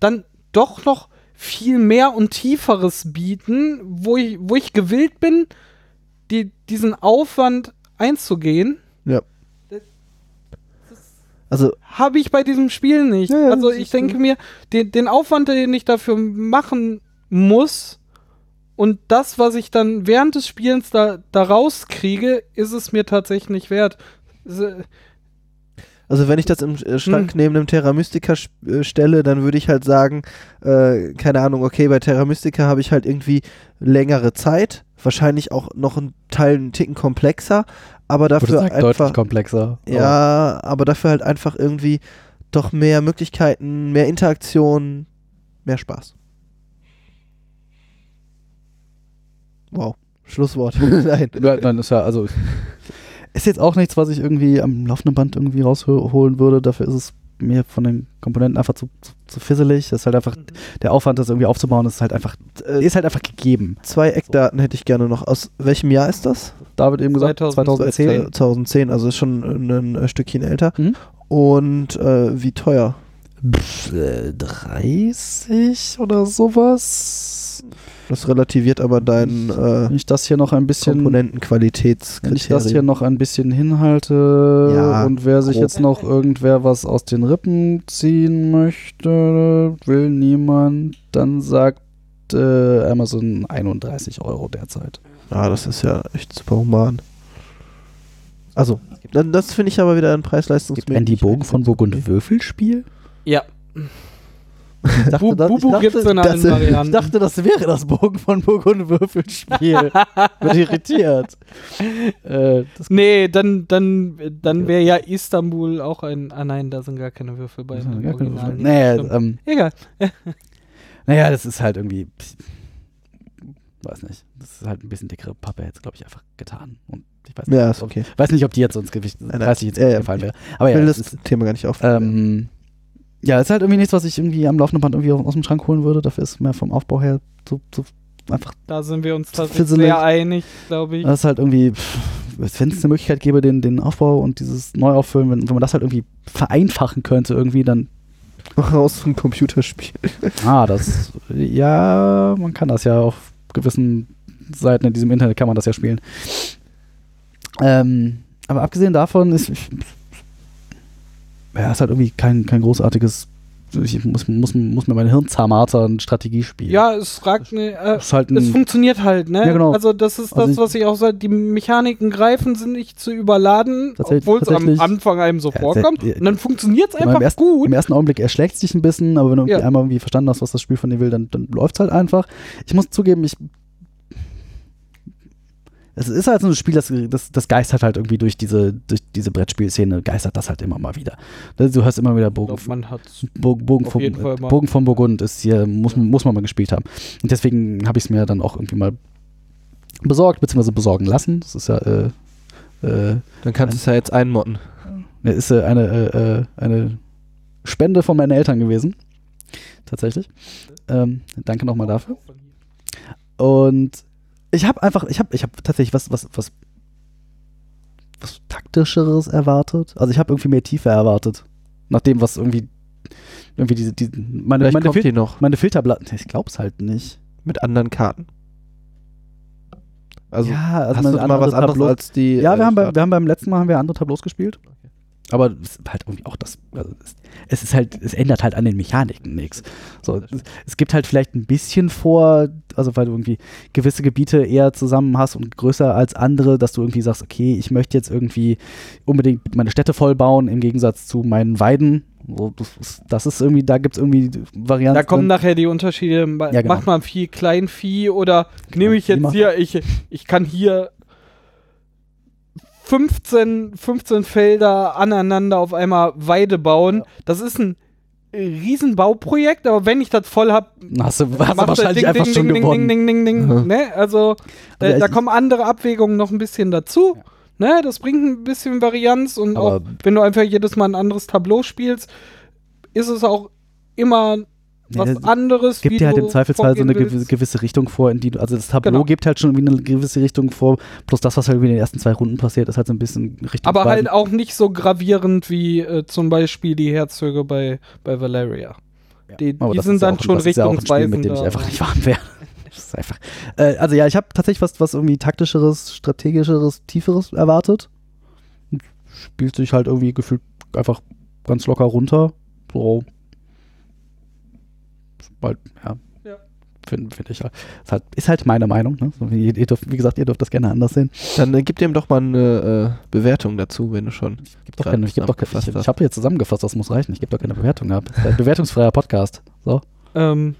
dann doch noch viel mehr und tieferes bieten, wo ich, wo ich gewillt bin, die, diesen Aufwand einzugehen, Also, habe ich bei diesem Spiel nicht. Ja, ja, also das ich denke mir, den, den Aufwand, den ich dafür machen muss und das, was ich dann während des Spielens da, da rauskriege, ist es mir tatsächlich nicht wert. Also wenn ich das im äh, Schrank Hm. neben dem Terra Mystica äh, stelle, dann würde ich halt sagen, äh, keine Ahnung, okay, bei Terra Mystica habe ich halt irgendwie längere Zeit, wahrscheinlich auch noch einen Teil einen Ticken komplexer, aber dafür sagen, deutlich einfach, komplexer. ja, aber dafür halt einfach irgendwie doch mehr Möglichkeiten, mehr Interaktion, mehr Spaß. Wow, Schlusswort. Nein. Nein, ist ja, also. Ist jetzt auch nichts, was ich irgendwie am laufenden Band irgendwie rausholen würde. Dafür ist es mir von den Komponenten einfach zu, zu, zu fisselig. Das ist halt einfach, der Aufwand, das irgendwie aufzubauen, ist halt einfach, äh, ist halt einfach gegeben. Zwei Eckdaten hätte ich gerne noch. Aus welchem Jahr ist das? David eben gesagt, 2010. 2010. 2010, also ist schon ein, ein Stückchen älter. Mhm. Und äh, wie teuer? Pff, äh, 30 oder sowas. Das relativiert aber dein äh, Wenn ich das hier noch ein bisschen Wenn ich Komponentenqualitätskriterium. das hier noch ein bisschen hinhalte Ja, und wer sich grob. jetzt noch irgendwer was aus den Rippen ziehen möchte, will niemand, dann sagt äh, Amazon 31 Euro derzeit. Ah, das ist ja echt super human. Also, dann, das finde ich aber wieder ein preis-leistungs Gibt Andy Bogen von Burgund Würfelspiel? Ja. Ich dachte, Bu Bubu dachte, gibt's in allen das- Varianten. Ich dachte, das wäre das Bogen von Burgund Würfelspiel. Bin irritiert. äh, das Nee, dann, dann, dann wäre ja Istanbul auch ein. Ah nein, da sind gar keine Würfel bei. Ja, gar keine. Würfel. Nee, Naja, ähm, Egal. naja, das ist halt irgendwie. Weiß nicht. Das ist halt ein bisschen dickere Pappe jetzt, glaube ich, einfach getan. Und ich weiß nicht, Ja, ist ob- okay. weiß nicht ob die jetzt so ins Gewicht nein. 30 jetzt Ja, ja. gefallen wäre. Aber Ich ja, will das das ist, Thema gar nicht auf. ähm, ja, ist halt irgendwie nichts, was ich irgendwie am laufenden Band irgendwie aus dem Schrank holen würde. Dafür ist mehr vom Aufbau her so, so einfach. Da sind wir uns tatsächlich Fizzelig. sehr einig, glaube ich. Das ist halt irgendwie, wenn es eine Möglichkeit gäbe, den, den Aufbau und dieses Neuauffüllen, wenn, wenn man das halt irgendwie vereinfachen könnte, irgendwie, dann Raus vom Computerspiel. Ah, das, ja, man kann das ja auf gewissen Seiten in diesem Internet kann man das ja spielen. Ähm, aber abgesehen davon ist, ich, ja, ist halt irgendwie kein, kein großartiges, ich muss, muss, muss mir mein Hirn zermartern, Strategiespiel. Ja, es fragt ne, äh, ist halt es funktioniert halt, ne? Ja, genau. Also das ist Also das, was ich auch sage, die Mechaniken greifen sind nicht zu überladen, obwohl es am Anfang einem so Ja, vorkommt. sehr- Und dann funktioniert es Im einfach ersten, gut. Im ersten Augenblick erschlägt es dich ein bisschen, aber wenn du irgendwie Ja. einmal irgendwie verstanden hast, was das Spiel von dir will, dann, dann läuft es halt einfach. Ich muss zugeben, ich. Es ist halt so ein Spiel, das, das, das geistert halt irgendwie durch diese, durch diese Brettspielszene, geistert das halt immer mal wieder. Du hörst immer wieder Bogen, glaube, man hat Bogen, Bogen, mal. Bogen von Burgund ist hier, muss, muss man mal gespielt haben. Und deswegen habe ich es mir dann auch irgendwie mal besorgt, beziehungsweise besorgen lassen. Das ist ja, äh, äh, Dann kannst du es ja jetzt einmotten. Ne, ist äh, eine, äh, äh, eine Spende von meinen Eltern gewesen. Tatsächlich. Ähm, danke nochmal dafür. Und ich habe einfach, ich habe ich hab tatsächlich was, was, was, was taktischeres erwartet. Also ich habe irgendwie mehr Tiefe erwartet. Nach dem, was irgendwie, irgendwie diese, diese meine, Vielleicht meine, kommt Fil noch meine Filterblatten, ich glaub's halt nicht. mit anderen Karten. Also ja, also hast du mal was andere anderes als die. Ja, äh, wir haben, bei, wir haben beim letzten Mal haben wir andere Tableaus gespielt. Aber es ist halt irgendwie auch das. Also es, ist halt, es ändert halt an den Mechaniken nichts. So, es, gibt halt vielleicht ein bisschen vor, also weil du irgendwie gewisse Gebiete eher zusammen hast und größer als andere, dass du irgendwie sagst, okay, ich möchte jetzt irgendwie unbedingt meine Städte voll bauen, im Gegensatz zu meinen Weiden. So, das, ist, das ist irgendwie, da gibt es irgendwie Varianten. Da kommen nachher die Unterschiede. Ja, genau. Macht man viel Kleinvieh oder nehme ich jetzt hier, ich, ich kann hier 15, 15 Felder aneinander auf einmal Weide bauen. Das ist ein Riesenbauprojekt, aber wenn ich das voll habe, hast du, hast du wahrscheinlich einfach schon ding, gewonnen. Ding, ding, ding, ding, Mhm. ne? Also äh, da kommen andere Abwägungen noch ein bisschen dazu. Ne? Das bringt ein bisschen Varianz und Aber- auch wenn du einfach jedes Mal ein anderes Tableau spielst, ist es auch immer was Nee, anderes. Es gibt dir halt im Zweifelsfall so eine willst. gewisse, Richtung vor, in die du, also das Tableau Genau. gibt halt schon irgendwie eine gewisse Richtung vor, plus das, was halt in den ersten zwei Runden passiert, ist halt so ein bisschen Richtung. Aber halt auch nicht so gravierend wie äh, zum Beispiel die Herzöge bei, bei Valeria. Die, die sind dann schon das ja ein Spiel, richtungsweisend. mit dem ich einfach nicht warm. Das ist einfach. Äh, also ja, ich habe tatsächlich was, was irgendwie taktischeres, strategischeres, tieferes erwartet. Spielt sich halt irgendwie gefühlt einfach ganz locker runter. So. Ist Halt, ja. Ja. Finde find ich halt. Ist halt. Ist halt meine Meinung. Ne? So, wie, ihr dürft, wie gesagt, ihr dürft das gerne anders sehen. Dann äh, gib dem doch mal eine äh, Bewertung dazu, wenn du schon. Gibt doch keine, ich geb doch keine, ich, zusammengefasst ich habe hier zusammengefasst, das muss reichen. Ich gebe doch keine Bewertung ab. Bewertungsfreier Podcast. So. Ähm,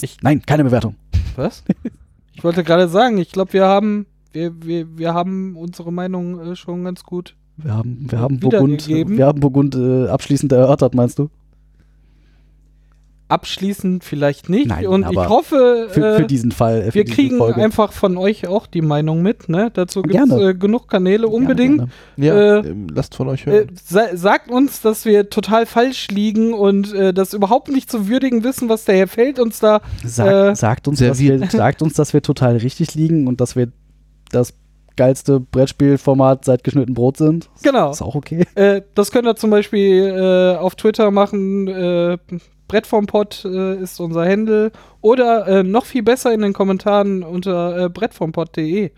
Ich, nein, keine Bewertung. was? ich wollte gerade sagen, ich glaube, wir haben, wir, wir, wir haben unsere Meinung äh, schon ganz gut. Wir haben, wir haben Burgund, wir haben Burgund äh, abschließend erörtert, meinst du? Abschließend vielleicht nicht. Nein, und ich hoffe, Für, äh, für diesen Fall. äh, für wir diese kriegen Folge. einfach von euch auch die Meinung mit. Ne? Dazu gibt es Gerne. äh, genug Kanäle, unbedingt. Gerne, Ja, Äh, ähm, lasst von euch Äh, hören. sa sagt uns, dass wir total falsch liegen und äh, das überhaupt nicht zu würdigen wissen, was der Herr Feld uns da. gerne. Sag, äh, sagt, uns, dass wir, sagt uns, dass wir total richtig liegen und dass wir das geilste Brettspielformat seit geschnitten Brot sind. Genau. Ist auch okay. Äh, das könnt ihr zum Beispiel äh, auf Twitter machen. Äh, Brett vom Pott äh, ist unser Handle. Oder äh, noch viel besser in den Kommentaren unter äh, brettvompott.de.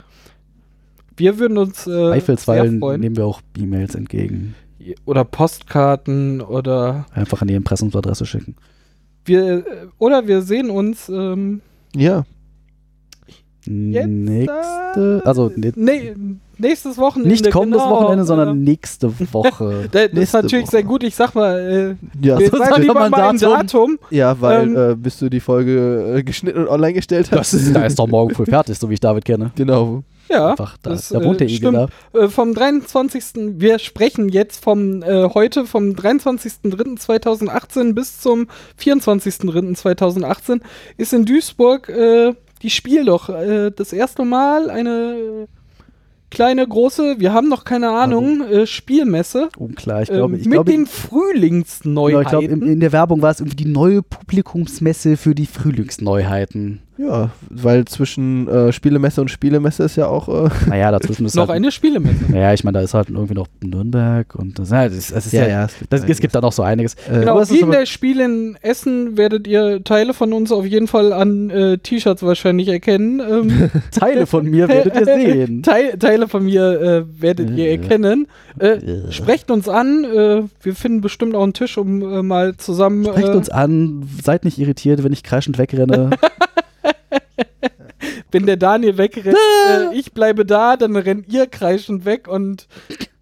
Wir würden uns äh, sehr Zweifelsfall freuen. nehmen wir auch E-Mails entgegen. Oder Postkarten oder Einfach an die Impressumsadresse schicken. wir äh, oder wir sehen uns ähm, Ja, Jetzt, Nächste, also ne, nächstes Wochenende. nicht kommendes genau, Wochenende, äh, sondern nächste Woche. Das ist nächste natürlich Woche. sehr gut. Ich sag mal, äh, ja, wir sagen lieber mal ein Datum. Datum. Ja, weil Ähm, äh, bis du die Folge äh, geschnitten und online gestellt hast. Das ist, da ist doch morgen früh fertig, so wie ich David kenne. genau. Ja, Einfach, da, das, da wohnt äh, der Igel da. stimmt. äh, vom 23. Wir sprechen jetzt vom äh, heute vom 23.03.2018 bis zum 24.03.2018 ist in Duisburg äh, die Spiel doch äh, das erste Mal eine kleine große, wir haben noch keine Ahnung, äh, Spielmesse Unklar, ich ähm, glaube, ich mit glaube, den genau, Frühlingsneuheiten. ich glaube in, in der Werbung war es irgendwie die neue Publikumsmesse für die Frühlingsneuheiten. Ja, weil zwischen äh, Spielemesse und Spielemesse ist ja auch. Äh, Naja, dazwischen ist noch halt, eine Spielemesse. Naja, ich meine, da ist halt irgendwie noch Nürnberg und das, ja, das, das ist ja, es gibt, das, es gibt da noch so einiges. Äh, Genau, ist wie in der Spiel in Essen werdet ihr Teile von uns auf jeden Fall an äh, T-Shirts wahrscheinlich erkennen. Ähm, Teile von mir werdet ihr sehen. Teil, Teile von mir äh, werdet ihr erkennen. Äh, Äh. sprecht uns an. Äh, wir finden bestimmt auch einen Tisch, um äh, mal zusammen. Sprecht äh, uns an, seid nicht irritiert, wenn ich kreischend wegrenne. Wenn der Daniel wegrennt, äh, ich bleibe da, dann rennt ihr kreischend weg und.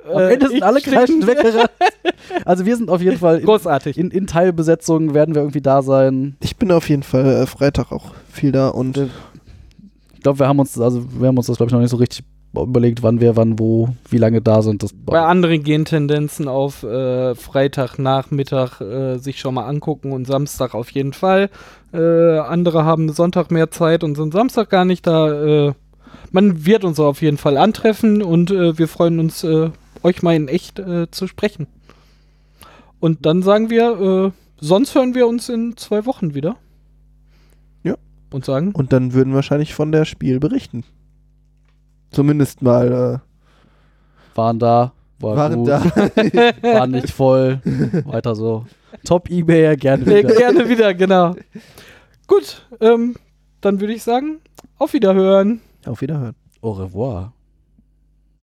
Äh, Am Ende sind ich alle kreischend weggerannt. Also wir sind auf jeden Fall in, Großartig. in, in Teilbesetzung werden wir irgendwie da sein. ich bin auf jeden Fall äh, Freitag auch viel da und Ich glaube, wir haben uns, also wir haben uns das, glaube ich, noch nicht so richtig überlegt, wann wir, wann, wo, wie lange da sind. Das, Bei anderen gehen Tendenzen auf äh, Freitagnachmittag äh, sich schon mal angucken und Samstag auf jeden Fall. Äh, andere haben Sonntag mehr Zeit und sind Samstag gar nicht da. Äh, man wird uns auf jeden Fall antreffen und äh, wir freuen uns, äh, euch mal in echt äh, zu sprechen. Und dann sagen wir, äh, sonst hören wir uns in zwei Wochen wieder. Ja. Und sagen, Und dann würden wir wahrscheinlich von der Spiel berichten. Zumindest mal waren da, äh, war waren gut, da. war nicht voll, weiter so. Top Ebay, gerne äh, wieder. gerne wieder, genau. Gut, ähm, dann würde ich sagen, auf Wiederhören. Auf Wiederhören. Au revoir.